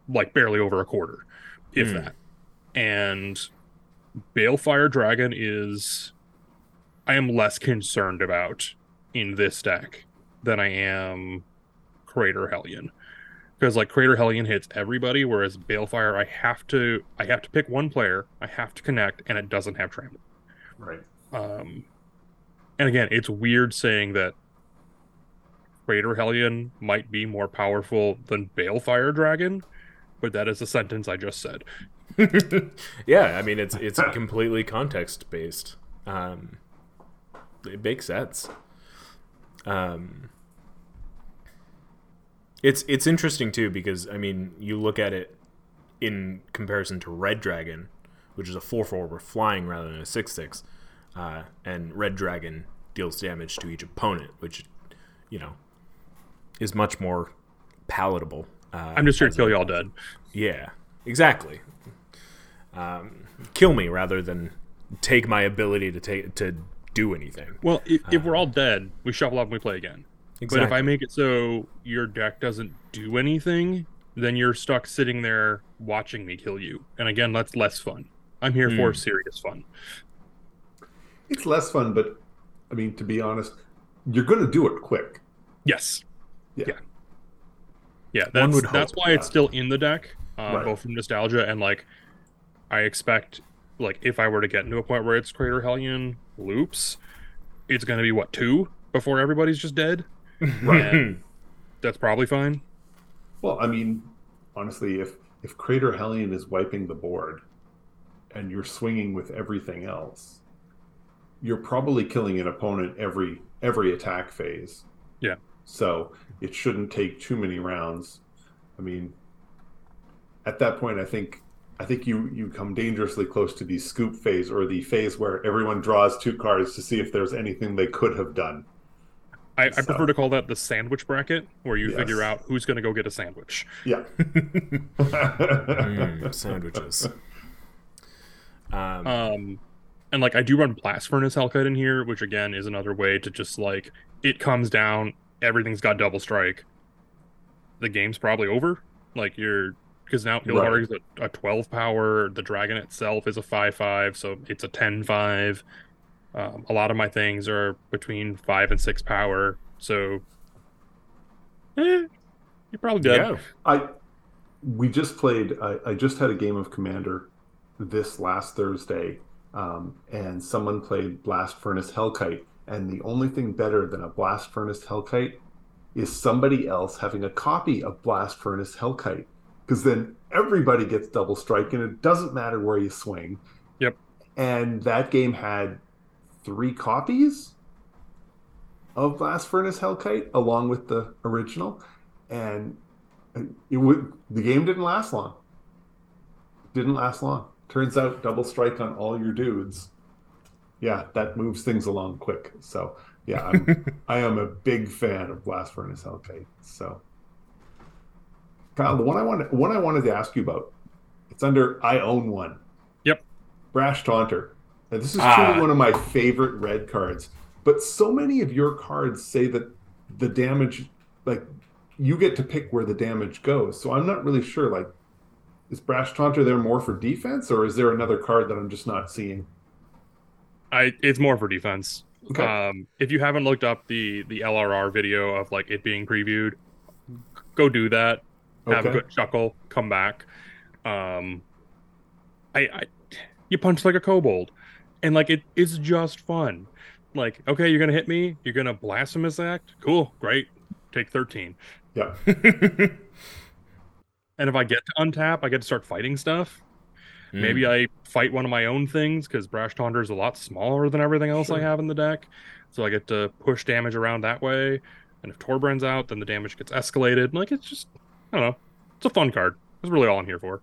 like barely over a quarter, if Hmm. that. And Balefire Dragon is I am less concerned about in this deck than I am Crater Hellion. Because like Crater Hellion hits everybody, whereas Balefire I have to I have to pick one player, I have to connect, and it doesn't have trample. Right. Um and again, it's weird saying that Crater Hellion might be more powerful than Balefire Dragon, but that is a sentence I just said. yeah, I mean it's it's completely context based. Um, it makes sense. Um, it's it's interesting too because I mean you look at it in comparison to Red Dragon, which is a four four with flying rather than a six six, uh, and Red Dragon deals damage to each opponent, which you know is much more palatable. Uh, I'm just here to kill a- you all dead. yeah, exactly. Um, kill me rather than take my ability to take to do anything. Well, if, if we're all dead, we shuffle up and we play again. But if I make it so your deck doesn't do anything, then you're stuck sitting there watching me kill you. And again, that's less fun. I'm here for Hmm. serious fun. It's less fun, but I mean, to be honest, you're going to do it quick. Yes. Yeah. Yeah. Yeah, that's would that's hope, why it's still in the deck, uh, Right. both from nostalgia and like I expect like if I were to get into a point where it's Crater Hellion loops, it's gonna be what two before everybody's just dead. And that's probably fine. Well, I mean, honestly, if if Crater Hellion is wiping the board, and you're swinging with everything else, you're probably killing an opponent every every attack phase. Yeah. So it shouldn't take too many rounds. I mean, at that point, I think I think you you come dangerously close to the scoop phase or the phase where everyone draws two cards to see if there's anything they could have done. I, I prefer to call that the sandwich bracket, where you Yes. figure out who's gonna go get a sandwich. Yeah. Mm, sandwiches. Um, Um, and like I do run blast furnace Hellkite in here, which again is another way to just like it comes down, everything's got double strike. The game's probably over. Like you're because now Ilharg is a, a 12 power. The dragon itself is a 5 5, so it's a 10 5. Um, a lot of my things are between 5 and 6 power, so eh, you're probably good. yeah. I we just played. I, I just had a game of Commander this last Thursday, um, and someone played Blast Furnace Hellkite, and the only thing better than a Blast Furnace Hellkite is somebody else having a copy of Blast Furnace Hellkite, because then everybody gets double strike, and it doesn't matter where you swing. Yep. And that game had three copies of Blast Furnace Hellkite along with the original, and it would the game didn't last long. Didn't last long. Turns out double strike on all your dudes. Yeah, that moves things along quick. So yeah, I'm, I am a big fan of Blast Furnace Hellkite. So Kyle, the one I wanted one I wanted to ask you about, it's under I own one. Yep. Brash Taunter. Now, this is Ah. truly one of my favorite red cards. But so many of your cards say that the damage, like you get to pick where the damage goes. So I'm not really sure. Like, is Brash Taunter there more for defense, or is there another card that I'm just not seeing? I it's more for defense. Okay. Um, if you haven't looked up the the LRR video of like it being previewed, go do that. Have a good chuckle. Come back. Um, I, I you punch like a kobold, and like it it's just fun. Like okay, you're gonna hit me. You're gonna blasphemous act. Cool, great. Take thirteen. Yeah. And if I get to untap, I get to start fighting stuff. Mm. Maybe I fight one of my own things because Brash Taunter is a lot smaller than everything else I have in the deck. So I get to push damage around that way. And if Torbran's out, then the damage gets escalated. Like it's just, I don't know. It's a fun card. That's really all I'm here for.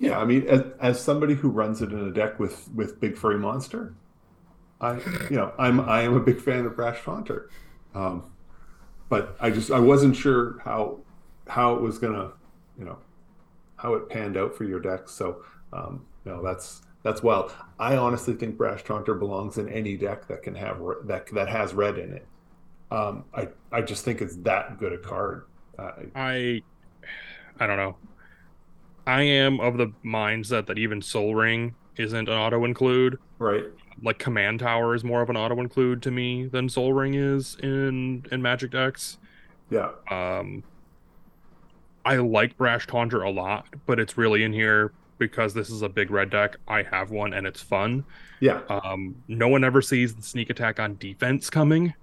Yeah, I mean, as, as somebody who runs it in a deck with with Big Furry Monster, I you know I'm I am a big fan of Brash Taunter, um, but I just I wasn't sure how how it was gonna you know how it panned out for your deck. So um, no, that's that's wild. I honestly think Brash Taunter belongs in any deck that can have that that has red in it. Um, I I just think it's that good a card. Uh, I I don't know. I am of the mindset that even Sol Ring isn't an auto include. Right. Like Command Tower is more of an auto include to me than Sol Ring is in in Magic decks. Yeah. Um I like Brash Taunter a lot, but it's really in here because this is a big red deck. I have one and it's fun. Yeah. Um no one ever sees the sneak attack on defense coming.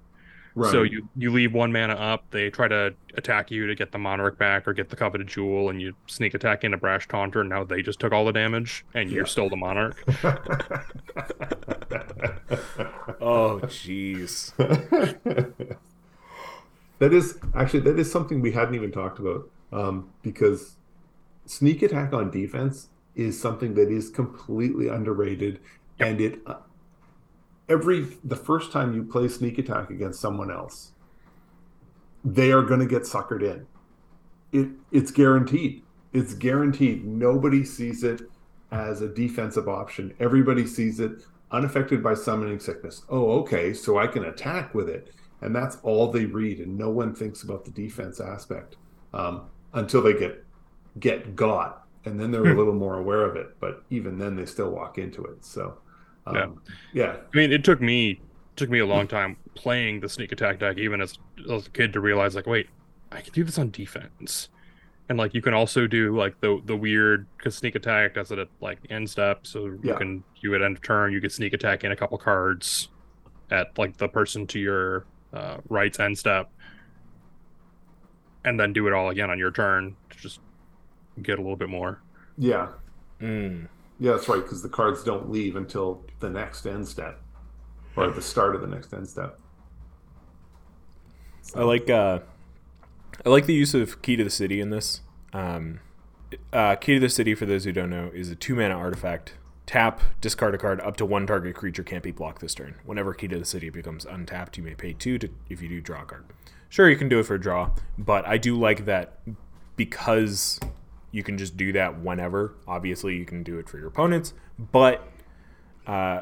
Right. So you you leave one mana up, they try to attack you to get the monarch back or get the coveted jewel, and you sneak attack into Brash Taunter. And now they just took all the damage, and you're Yeah. still the monarch. Oh, jeez. that is actually that is something we hadn't even talked about um, because sneak attack on defense is something that is completely underrated, and it uh, every the first time you play sneak attack against someone else, they are going to get suckered in. It it's guaranteed. It's guaranteed. Nobody sees it as a defensive option. Everybody sees it unaffected by summoning sickness. Oh, okay, so I can attack with it, and that's all they read, and no one thinks about the defense aspect um, until they get get got, and then they're a little more aware of it. But even then, they still walk into it. So, um, Yeah. yeah, I mean, it took me took me a long time playing the sneak attack deck, even as, as a kid, to realize like, wait, I can do this on defense, and like you can also do like the the weird because sneak attack does it at like end step, so you Yeah. can do it end of turn. You can sneak attack in a couple cards at like the person to your uh, right's end step, and then do it all again on your turn to just get a little bit more. yeah, Mm. Yeah. That's right, because the cards don't leave until the next end step or the start of the next end step. I like uh, I like the use of Key to the City in this. Um, uh, Key to the City, for those who don't know, is a two mana artifact. Tap, discard a card. Up to one target creature can't be blocked this turn. Whenever Key to the City becomes untapped, you may pay two to if you do draw a card. Sure, you can do it for a draw, but I do like that because you can just do that whenever. Obviously, you can do it for your opponents, but uh,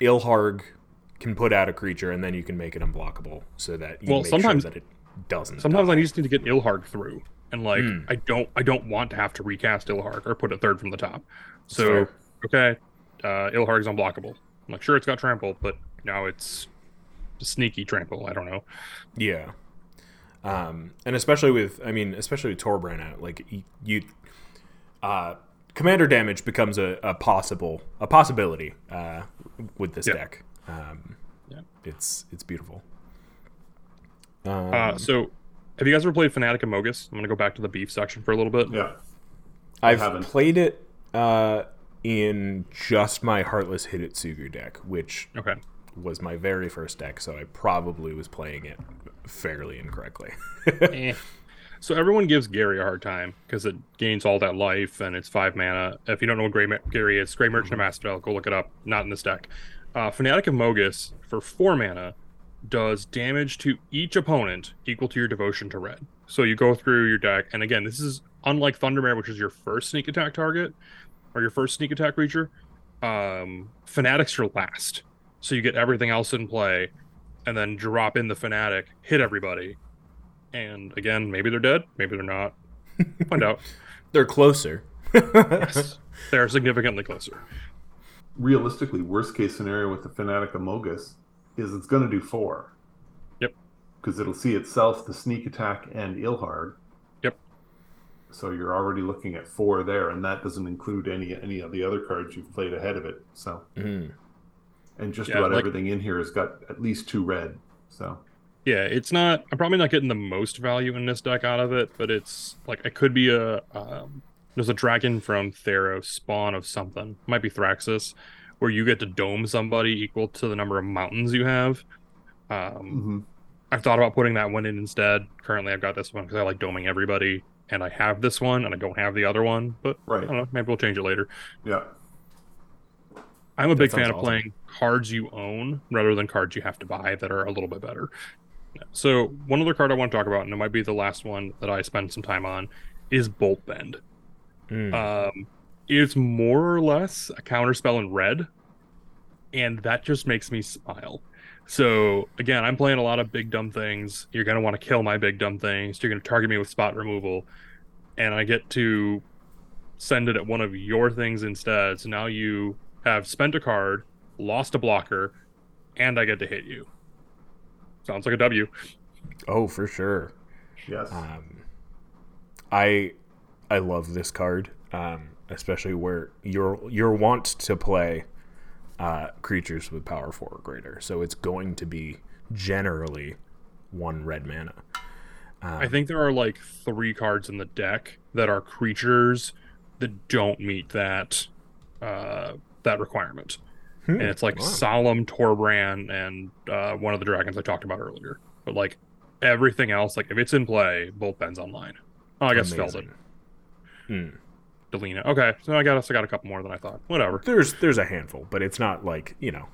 Ilharg can put out a creature and then you can make it unblockable so that you Well, make sometimes- sure that it doesn't. Sometimes die. I just need to get Ilharg through, and like Hmm. I don't I don't want to have to recast Ilharg or put a third from the top. So okay, uh, Ilharg's unblockable. I'm like sure it's got trample, but now it's a sneaky trample. I don't know. Yeah. Um, and especially with, I mean, especially with Torbran out, like you, uh, commander damage becomes a, a possible, a possibility, uh, with this Yeah. deck. Um, Yeah. it's, it's beautiful. Um, Uh, so have you guys ever played Fanatic of Mogis? I'm gonna go back to the beef section for a little bit. Yeah, I've haven't. played it, uh, in just my Heartless hit Hidetsugu deck, which Okay. Was my very first deck, so I probably was playing it fairly incorrectly. Eh. So everyone gives Gary a hard time because it gains all that life and it's five mana. If you don't know what Gray, Gary is, Gray Merchant of Asphodel, go look it up. Not in this deck. Uh, Fanatic of Mogis for four mana does damage to each opponent equal to your devotion to red. So you go through your deck, and again, this is unlike Thundermare, which is your first sneak attack target or your first sneak attack creature. Um, Fanatic's your last, so you get everything else in play, and then drop in the Fanatic, hit everybody, and again, maybe they're dead, maybe they're not. Find out. They're closer. Yes, they're significantly closer. realistically, worst case scenario with the Fanatic of Mogis is it's going to do four. Yep. Because it'll see itself, the sneak attack, and Ilharg. Yep. So you're already looking at four there, and that doesn't include any any of the other cards you've played ahead of it. So Mm. And just Yeah, about like- everything in here has got at least two red. So Yeah, it's not. I'm probably not getting the most value in this deck out of it, but it's like it could be a. Um, there's a dragon from Theros, spawn of something. Might be Thraxes, where you get to dome somebody equal to the number of mountains you have. Um, mhm. I've thought about putting that one in instead. Currently, I've got this one because I like doming everybody, and I have this one, and I don't have the other one. But right. I don't know. Maybe we'll change it later. yeah, I'm a big fan of awesome. playing cards you own rather than cards you have to buy that are a little bit better. So one other card I want to talk about, and it might be the last one that I spend some time on, is Bolt Bend. Um, it's more or less a counterspell in red, and that just makes me smile. So again, I'm playing a lot of big dumb things. You're gonna want to kill my big dumb things. You're gonna target me with spot removal, and I get to send it at one of your things instead. So now you have spent a card, lost a blocker, and I get to hit you. Sounds like a W. Oh, for sure. Yes. Um, I I love this card, um, especially where you're you're want to play uh, creatures with power four or greater, so it's going to be generally one red mana. I think there are like three cards in the deck that are creatures that don't meet that uh, that requirement, Hmm, and it's like wow. Solemn, Torbran, and uh, one of the dragons I talked about earlier. But like everything else, like if it's in play, Bolt Bend's online. Oh, I guess Amazing. Feldon, Hmm. Delina. Okay, so I got I got a couple more than I thought. Whatever. There's there's a handful, but it's not like you know,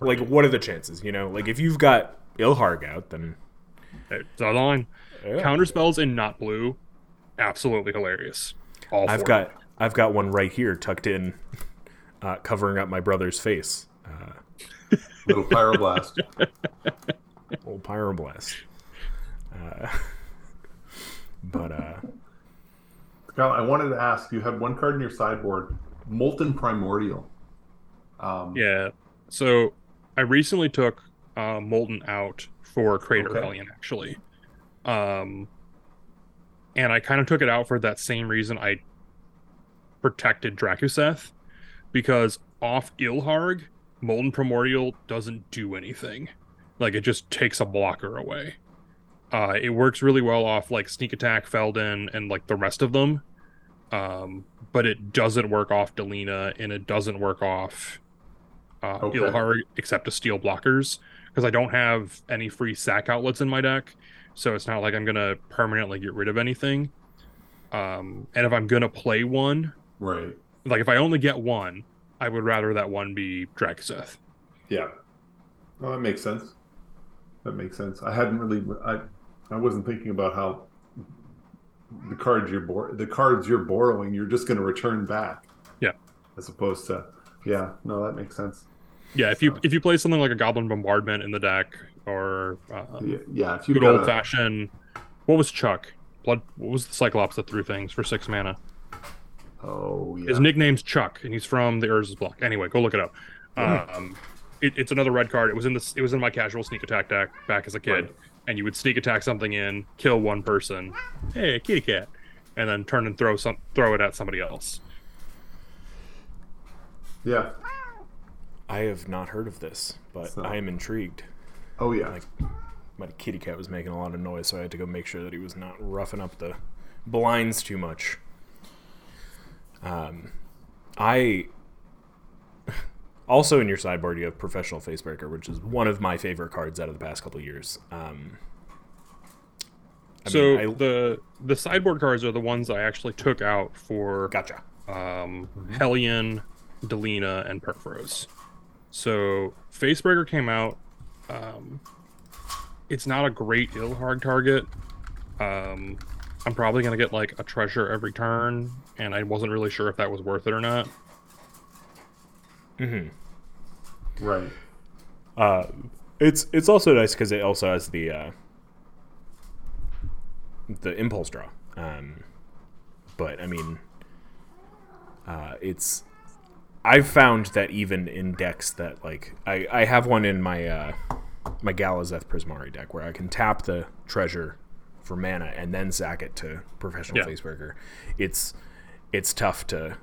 like what are the chances? You know, like if you've got Ilharg out, then It's online. yeah. Counter spells in not blue, absolutely hilarious. All I've got. I've got one right here tucked in, uh, covering up my brother's face. Uh, Little pyroblast. old pyroblast. Uh, but uh, Scott, I wanted to ask you had one card in your sideboard, Molten Primordial. Um, Yeah. So I recently took uh, Molten out for Crater Okay. Rebellion, actually. Um, and I kind of took it out for that same reason I protected Drakuseth, because off Ilharg, Molten Primordial doesn't do anything. Like it just takes a blocker away. Uh, it works really well off like Sneak Attack, Feldon, and like the rest of them. Um, but it doesn't work off Delina, and it doesn't work off uh, Okay. Ilharg except to steal blockers because I don't have any free sack outlets in my deck. So it's not like I'm gonna permanently get rid of anything. Um, and if I'm gonna play one, Right. Like if I only get one, I would rather that one be Drakuseth. Yeah. Well, that makes sense. That makes sense. I hadn't really. I I wasn't thinking about how the cards you're bor- the cards you're borrowing you're just going to return back. Yeah. As opposed to yeah. No, that makes sense. Yeah, if you if you play something like a Goblin Bombardment in the deck, or uh, Yeah. Yeah. If you good old fashioned, what was Chuck? Blood. What was the Cyclops that threw things for six mana? Oh yeah. His nickname's Chuck, and he's from the Urza's block. Anyway, go look it up. Um, it, it's another red card. It was in this. It was in my casual sneak attack deck back as a kid, Right. and you would sneak attack something in, kill one person, hey kitty cat, and then turn and throw some throw it at somebody else. Yeah. I have not heard of this, but So- I am intrigued. Oh yeah. Like, my kitty cat was making a lot of noise, so I had to go make sure that he was not roughing up the blinds too much. Um, I also in your sideboard you have professional facebreaker, which is one of my favorite cards out of the past couple of years. Um, I so mean, I- the the sideboard cards are the ones I actually took out for gotcha. um, Hellion, Delina, and Purphoros. So Facebreaker came out. Um, it's not a great Ilharg target. Um, I'm probably gonna get like a treasure every turn, and I wasn't really sure if that was worth it or not. Mm-hmm. Right. Uh, it's it's also nice because it also has the uh, the impulse draw. Um, but I mean, uh, it's I've found that even in decks that like I I have one in my uh, my Galazeth Prismari deck where I can tap the treasure for mana and then sack it to professional Yeah. facebreaker. It's it's tough to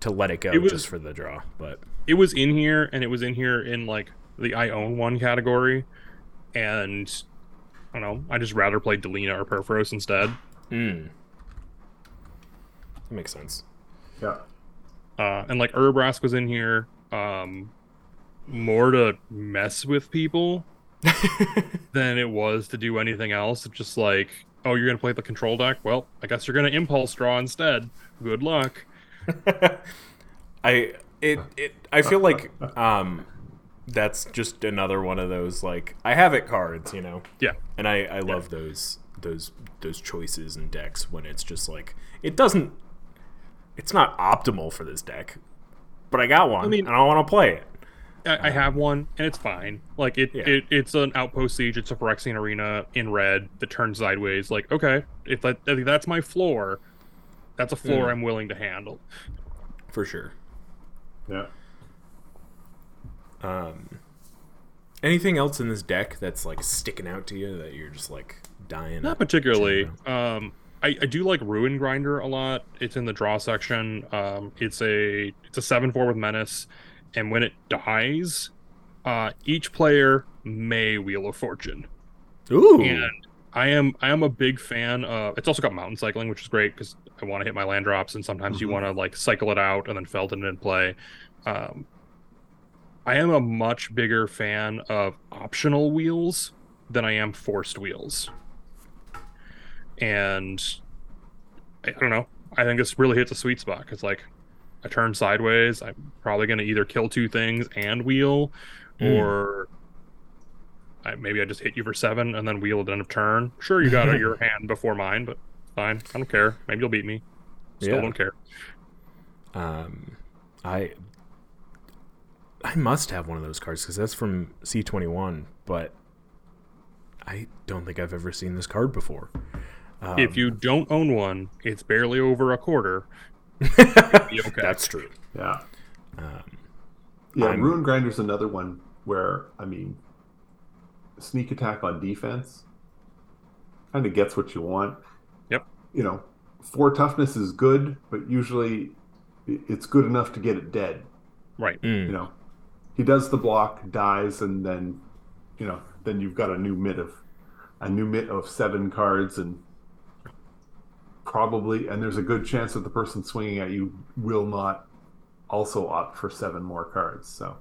to let it go It was- just for the draw, but It was in here, and it was in here in like the I own one category, and I don't know. I just rather play Delina or Purphoros instead. mm. that makes sense. Yeah. uh, and like Urabrask was in here um, more to mess with people than it was to do anything else. It's just like, oh, you're gonna play the control deck. Well, I guess you're gonna impulse draw instead. Good luck. I it it I feel like um that's just another one of those like I have it cards, you know. Yeah, And I I love those those those choices and decks when it's just like it doesn't it's not optimal for this deck, but I got one I mean- and I want to play it. I, I have one and it's fine. Like it, Yeah. it it's an outpost siege. It's a Phyrexian arena in red that turns sideways. Like okay, if that if that's my floor, that's a floor Mm. I'm willing to handle. For sure. Yeah. Um, anything else in this deck that's like sticking out to you that you're just like dying? Not particularly. Um, I, I do like Ruin Grinder a lot. It's in the draw section. Um, it's a it's a seven four with menace, and when it dies, uh, each player may wheel of fortune. Ooh, And I am I am a big fan of. It's also got mountain cycling, which is great because I want to hit my land drops, and sometimes you Mhm. want to like cycle it out and then Feldon in play. Um, I am a much bigger fan of optional wheels than I am forced wheels, and I, I don't know. I think this really hits a sweet spot because like I turn sideways, I'm probably going to either kill two things and wheel, Mm. or I, maybe I just hit you for seven and then wheel at the end of turn. Sure, you got your hand before mine, but fine. I don't care. Maybe you'll beat me. Still Yeah. don't care. Um, I I must have one of those cards because that's from C twenty one, but I don't think I've ever seen this card before. Um, if you don't own one, it's barely over a quarter. Be okay. that's true. Yeah. Um, Yeah, I'm- Ruin Grinder's another one where I mean, sneak attack on defense kind of gets what you want. Yep. You know, four toughness is good, but usually it's good enough to get it dead. right. mm, You know, he does the block, dies, and then, you know, then you've got a new mitt of a new mitt of seven cards, and probably, and there's a good chance that the person swinging at you will not also opt for seven more cards. So,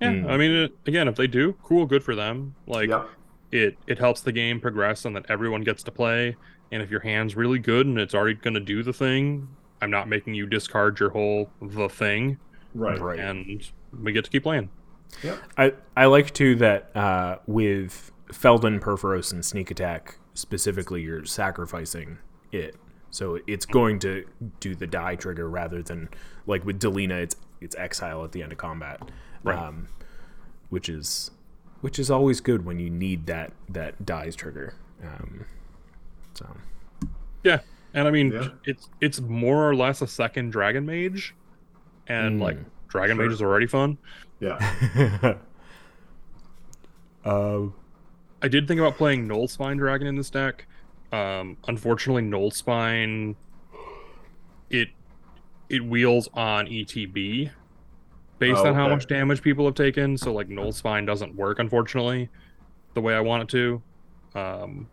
Yeah. Mm. I mean, it, again, if they do, cool, good for them. Like yep. it, it helps the game progress and that everyone gets to play. And if your hand's really good and it's already going to do the thing, I'm not making you discard your whole the thing, Right. right. and we get to keep playing. Yep. I I like too that uh, with Feldon, Purphoros, and Sneak Attack specifically, you're sacrificing it, so it's going to do the die trigger rather than like with Delina, it's it's exile at the end of combat, Right. um, which is which is always good when you need that that dies trigger. Um, so Yeah, and I mean, Yeah. it's it's more or less a second Dragon Mage, and Mm. like Dragon Sure. Mage is already fun. Yeah. uh, I did think about playing Knollspine Dragon in this deck. Um, unfortunately, Spine it it wheels on ETB based Oh, on how okay. much damage people have taken. So like Knollspine doesn't work, unfortunately, the way I want it to. Um,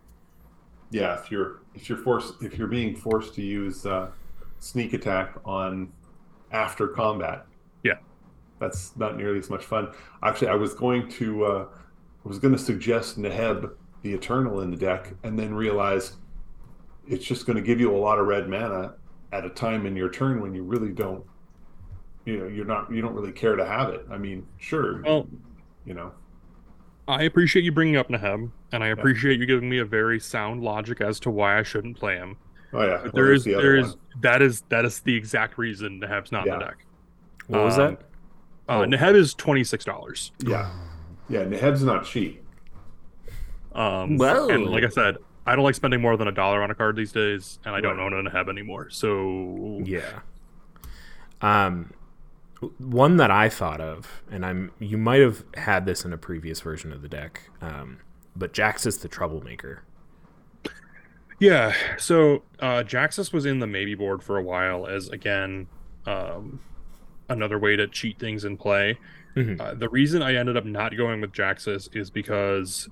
Yeah. If you're if you're forced if you're being forced to use uh, sneak attack on after combat, Yeah. that's not nearly as much fun. Actually, I was going to uh, I was going to suggest Neheb the Eternal in the deck, and then realize it's just going to give you a lot of red mana at a time in your turn when you really don't. You know, you're not. You don't really care to have it. I mean, sure. Well- you know. I appreciate you bringing up Neheb, and I appreciate you giving me a very sound logic as to why I shouldn't play him. Oh yeah. But well, there there's is the other there is one. that is that is the exact reason Neheb's not in the deck. what was Um, that? Uh, Oh. Neheb is twenty six dollars. Yeah. Yeah. Neheb's not cheap. Um, Whoa. and like I said, I don't like spending more than a dollar on a card these days, and I don't Right. own a Neheb anymore. So Yeah. Um, one that I thought of, and I'm you might have had this in a previous version of the deck, um, but Jaxis the Troublemaker. yeah. So uh, Jaxis was in the maybe board for a while as again um, another way to cheat things in play. Mhm. Uh, the reason I ended up not going with Jaxis is because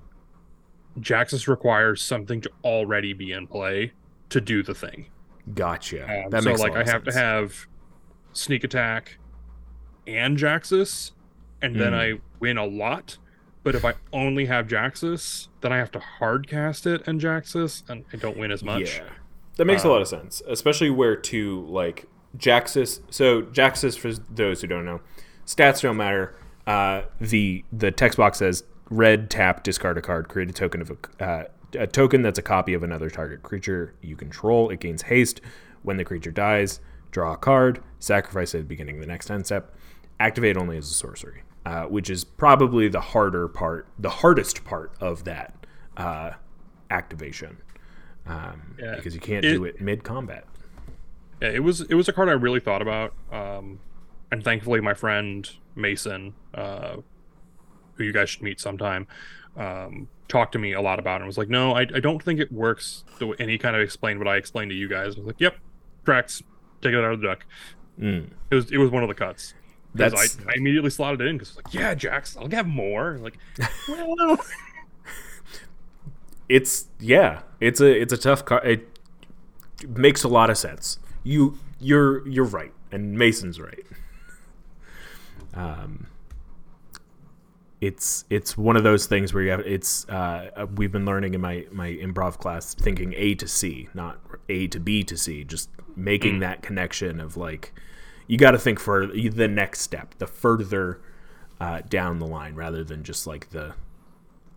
Jaxis requires something to already be in play to do the thing. Gotcha. Um, that so makes a like I have to have sneak attack and Jaxis, and then Mm. I win a lot. But if I only have Jaxis, then I have to hard cast it and Jaxis, and I don't win as much. Yeah, that makes a Uh, lot of sense, especially where to like Jaxis. So Jaxis, for those who don't know, stats don't matter. Uh, the the text box says red tap discard a card, create a token of a uh, a token that's a copy of another target creature you control. It gains haste when the creature dies. draw a card, sacrifice it at the beginning of the next end step, activate only as a sorcery, uh, which is probably the harder part, the hardest part of that uh, activation, um, Yeah. because you can't It- do it mid combat. Yeah, it was it was a card I really thought about, um, and thankfully my friend Mason, uh, who you guys should meet sometime, um, talked to me a lot about it and was like, "No, I, I don't think it works." The way, and he kind of explained what I explained to you guys. I was like, "Yep, tracks. Take it out of the deck." Mm. It was it was one of the cuts. That's I, I immediately slotted it in because like, yeah, Jax, I'll get more. Like, well, it's yeah, it's a it's a tough card. It makes a lot of sense. You you're you're right, and Mason's right. Um, it's it's one of those things where you have it's uh, we've been learning in my my improv class thinking A to C, not A to B to C, just making that connection of like you got to think for the next step, the further uh, down the line, rather than just like the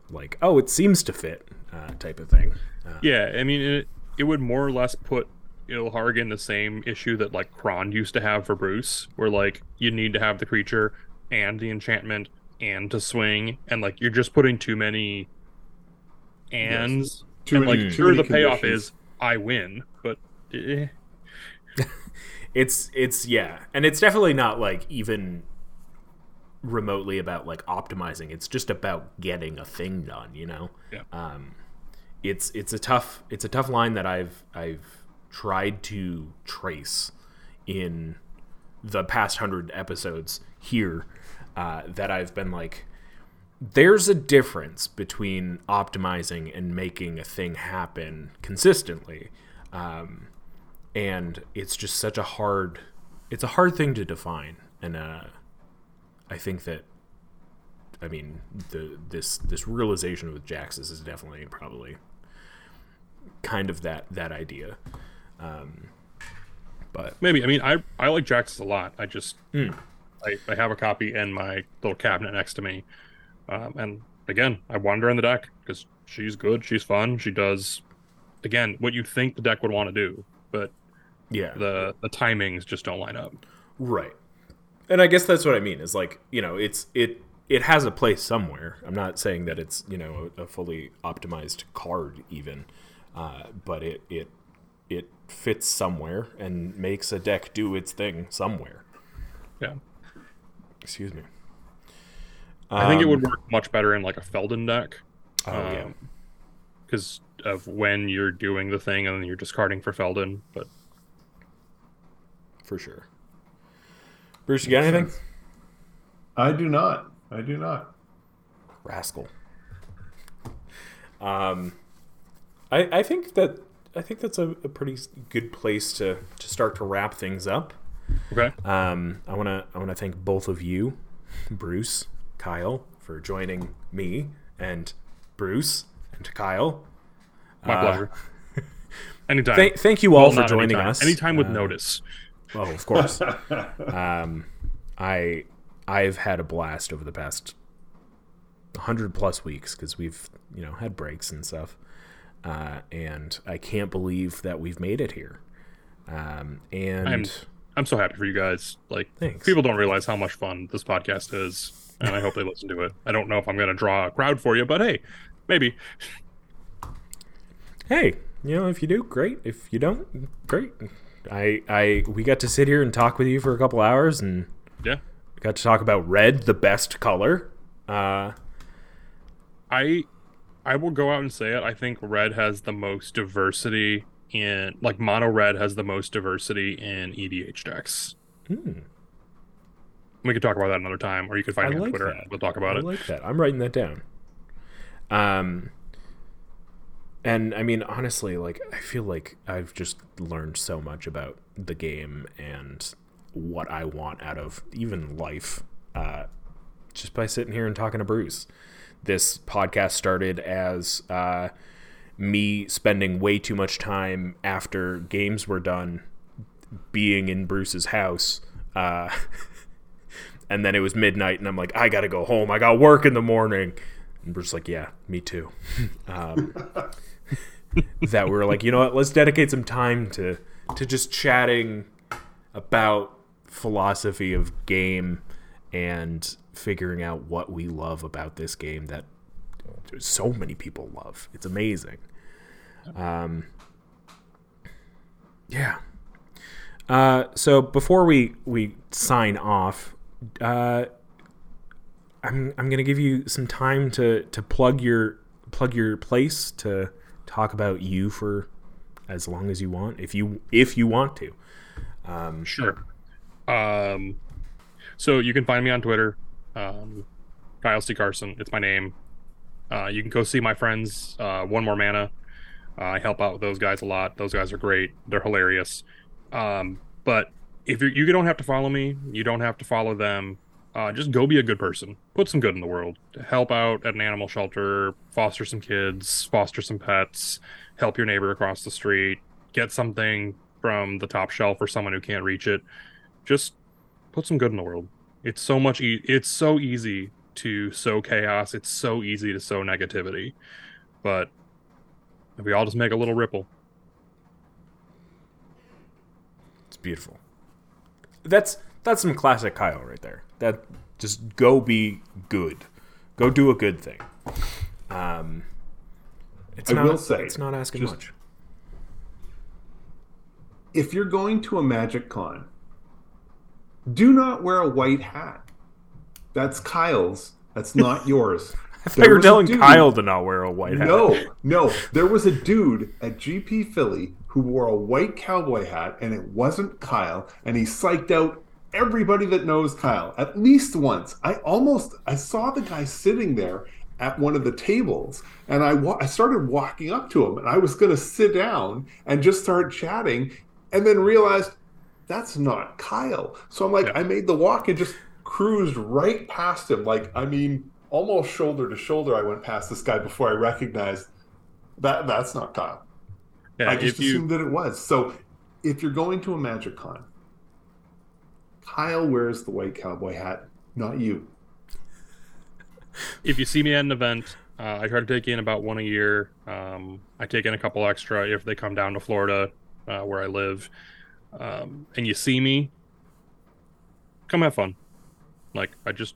like oh it seems to fit uh, type of thing. Uh, yeah, I mean, it, it would more or less put Ilharg in the same issue that like Kron used to have for Bruce, where like you need to have the creature and the enchantment and to swing, and like you're just putting too many ands. Too and many- like sure the payoff conditions. is I win, but eh, it's it's yeah and it's definitely not like even remotely about like optimizing it's just about getting a thing done you know Yeah. um it's it's a tough it's a tough line that i've i've tried to trace in the past hundred episodes here uh, that i've been like there's a difference between optimizing and making a thing happen consistently. Um, and it's just such a hard it's a hard thing to define. And uh i think that i mean the this this realization with jaxis is definitely probably kind of that that idea. Um but maybe. I mean, I I like Jax a lot. I just Mm. I, I have a copy in my little cabinet next to me, um, and again, I wander in the deck because she's good, she's fun, she does again what you think the deck would want to do, but yeah the the timings just don't line up. Right. And I guess that's what I mean is like, you know, it's it it has a place somewhere. I'm not saying that it's, you know, a, a fully optimized card even. Uh, but it it it fits somewhere and makes a deck do its thing somewhere. Yeah, Excuse me. I think it Um, would work much better in like a Feldon deck. Oh yeah. because of when you're doing the thing and then you're discarding for Feldon. But For sure. Bruce, you got anything? I do not. I do not. Rascal. Um I I think that I think that's a, a pretty good place to, to start to wrap things up. okay, Um, I want to I want to thank both of you, Bruce, Kyle, for joining me, and Bruce and Kyle. my Uh, pleasure. Anytime. Thank, thank you all Well, for joining anytime. us. Anytime with Uh, notice. Oh, of course. um, I I've had a blast over the past hundred plus weeks because we've you know had breaks and stuff, uh, and I can't believe that we've made it here. Um, and I'm I'm so happy for you guys. Like Thanks. people don't realize how much fun this podcast is, and I hope they listen to it. I don't know if I'm gonna draw a crowd for you, but hey, maybe. hey, you know, if you do, great. If you don't, great. I I we got to sit here and talk with you for a couple hours and Yeah. got to talk about red, the best color. Uh, I I will go out and say it. I think red has the most diversity in like mono red has the most diversity in EDH decks. hmm, We could talk about that another time, or you could find I me on like Twitter. that. We'll talk about I it. like that. I'm writing that down. Um, and I mean, honestly, like I feel like I've just learned so much about the game and what I want out of even life, uh, just by sitting here and talking to Bruce. This podcast started as uh, me spending way too much time after games were done being in Bruce's house. Uh, and then it was midnight, and I'm like, I gotta go home. I got work in the morning. And Bruce's like, Yeah, me too. um, that we were like, you know what? Let's dedicate some time to to just chatting about philosophy of game and figuring out what we love about this game that so many people love. It's amazing. Um, yeah. Uh, so before we we sign off, uh, I'm I'm gonna give you some time to to plug your plug your place to talk about you for as long as you want, if you if you want to. Um, Sure. Um, so you can find me on Twitter, um, Kyle C. Carson. It's my name. Uh, you can go see my friends, uh, One More Mana. Uh, I help out with those guys a lot. Those guys are great. They're hilarious. Um, but if you're, you don't have to follow me, you don't have to follow them. Uh, just go be a good person. Put some good in the world. Help out at an animal shelter. Foster some kids. Foster some pets. Help your neighbor across the street. Get something from the top shelf for someone who can't reach it. Just put some good in the world. It's so much. E- it's so easy to sow chaos. It's so easy to sow negativity. But if we all just make a little ripple, It's beautiful. That's that's some classic Kyle right there. That just go be good. Go do a good thing. Um, it's I not. will say, it's not asking just- much. if you're going to a magic con, do not wear a white hat. That's Kyle's. That's not yours. I thought you were telling dude- Kyle to not wear a white hat. No, no. There was a dude at GP Philly who wore a white cowboy hat, and it wasn't Kyle, and he psyched out everybody that knows Kyle at least once. I almost I saw the guy sitting there at one of the tables, and I wa- I started walking up to him, and I was going to sit down and just start chatting, and then realized that's not Kyle. So I'm like, Yeah. I made the walk and just cruised right past him. Like, I mean, almost shoulder to shoulder, I went past this guy before I recognized that that's not Kyle. yeah. I just if you assumed that it was. So if you're going to a Magic Con, Kyle wears the white cowboy hat, not you. if you see me at an event, uh, I try to take in about one a year. Um, I take in a couple extra if they come down to Florida, uh, where I live. Um, and you see me, come have fun. Like I just,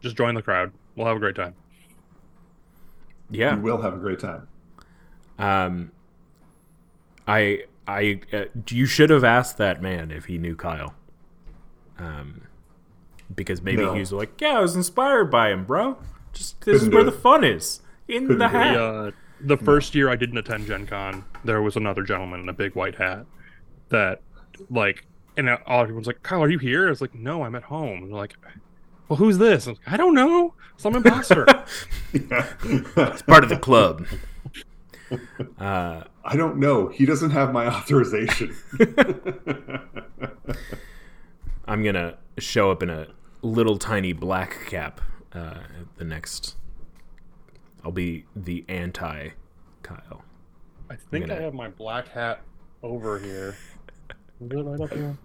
just join the crowd. We'll have a great time. Yeah. You will have a great time. Um, I I uh, you should have asked that man if he knew Kyle. Um, because maybe No. he was like, "Yeah, I was inspired by him, bro. Just this is Couldn't where do the fun is in Couldn't the do hat." The, uh, the first year I didn't attend Gen Con, there was another gentleman in a big white hat that, like, and all everyone's like, Kyle, are you here? I was like, no, I'm at home. And they're like, well, who's this? I, was like, I don't know. Some imposter. It's part of the club. Uh, I don't know. He doesn't have my authorization. I'm gonna show up in a little tiny black cap uh, at the next. I'll be the anti Kyle. I think gonna- I have my black hat over here. Is right up here?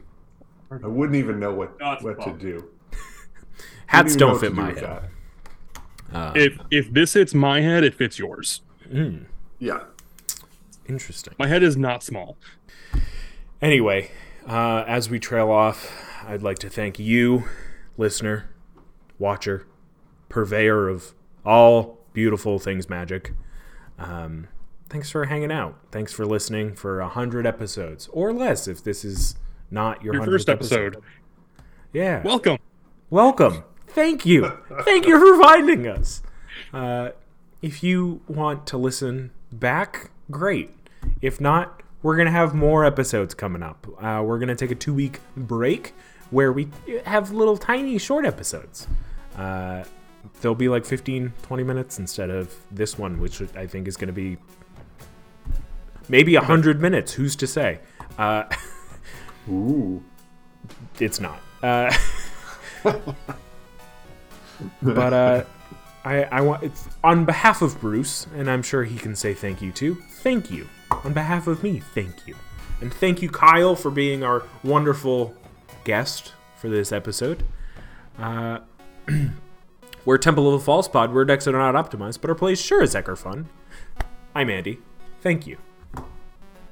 I wouldn't even know what, No, it's what to do. Hats Wouldn't even know don't fit to do my head. Uh, If if this hits my head, it fits yours. mm, Yeah. interesting. My head is not small. Anyway, uh, as we trail off, I'd like to thank you, listener, watcher, purveyor of all beautiful things magic. Um, thanks for hanging out. Thanks for listening for a hundred episodes or less if this is not your, Your 100th first episode. Yeah. Welcome. Welcome. Thank you. Thank you for finding us. Uh, if you want to listen back, great. If not, we're going to have more episodes coming up. Uh, we're going to take a two week break where we have little tiny short episodes. Uh, they'll be like 15, 20 minutes instead of this one, which I think is going to be maybe a 100 minutes. Who's to say? Uh, Ooh. it's not. Uh, but uh, I, I want it's on behalf of Bruce, and I'm sure he can say thank you too. Thank you on behalf of me. Thank you, and thank you, Kyle, for being our wonderful guest for this episode. Uh, we're Temple of the False Pod. We're decks that are not optimized, but our plays sure as heck are fun. I'm Andy. Thank you.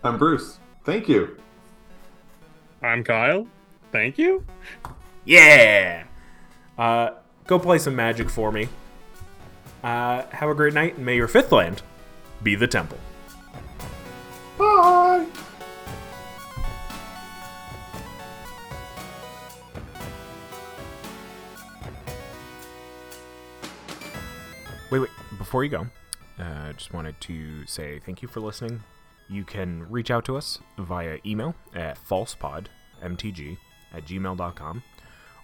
I'm Bruce. Thank you. I'm Kyle. Thank you. Yeah. Uh, go play some magic for me. Uh, have a great night, and may your fifth land be the temple. Bye. Wait, wait. Before you go, I uh, just wanted to say thank you for listening. You can reach out to us via email at falsepodmtg at gmail.com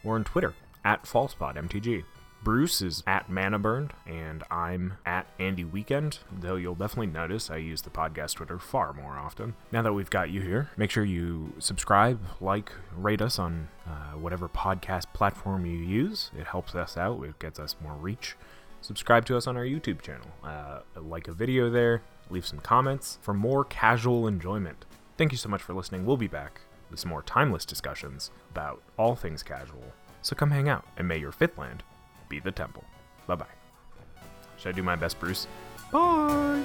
or on Twitter at falsepodmtg. Bruce is at Manaburned, and I'm at Andy Weekend, though you'll definitely notice I use the podcast Twitter far more often. Now that we've got you here, make sure you subscribe, like, rate us on uh, whatever podcast platform you use. It helps us out, it gets us more reach. Subscribe to us on our YouTube channel, uh, like a video there, leave some comments for more casual enjoyment. Thank you so much for listening. We'll be back with some more timeless discussions about all things casual. So come hang out, and may your fifth land be the temple. Bye bye. Should I do my best, Bruce? Bye!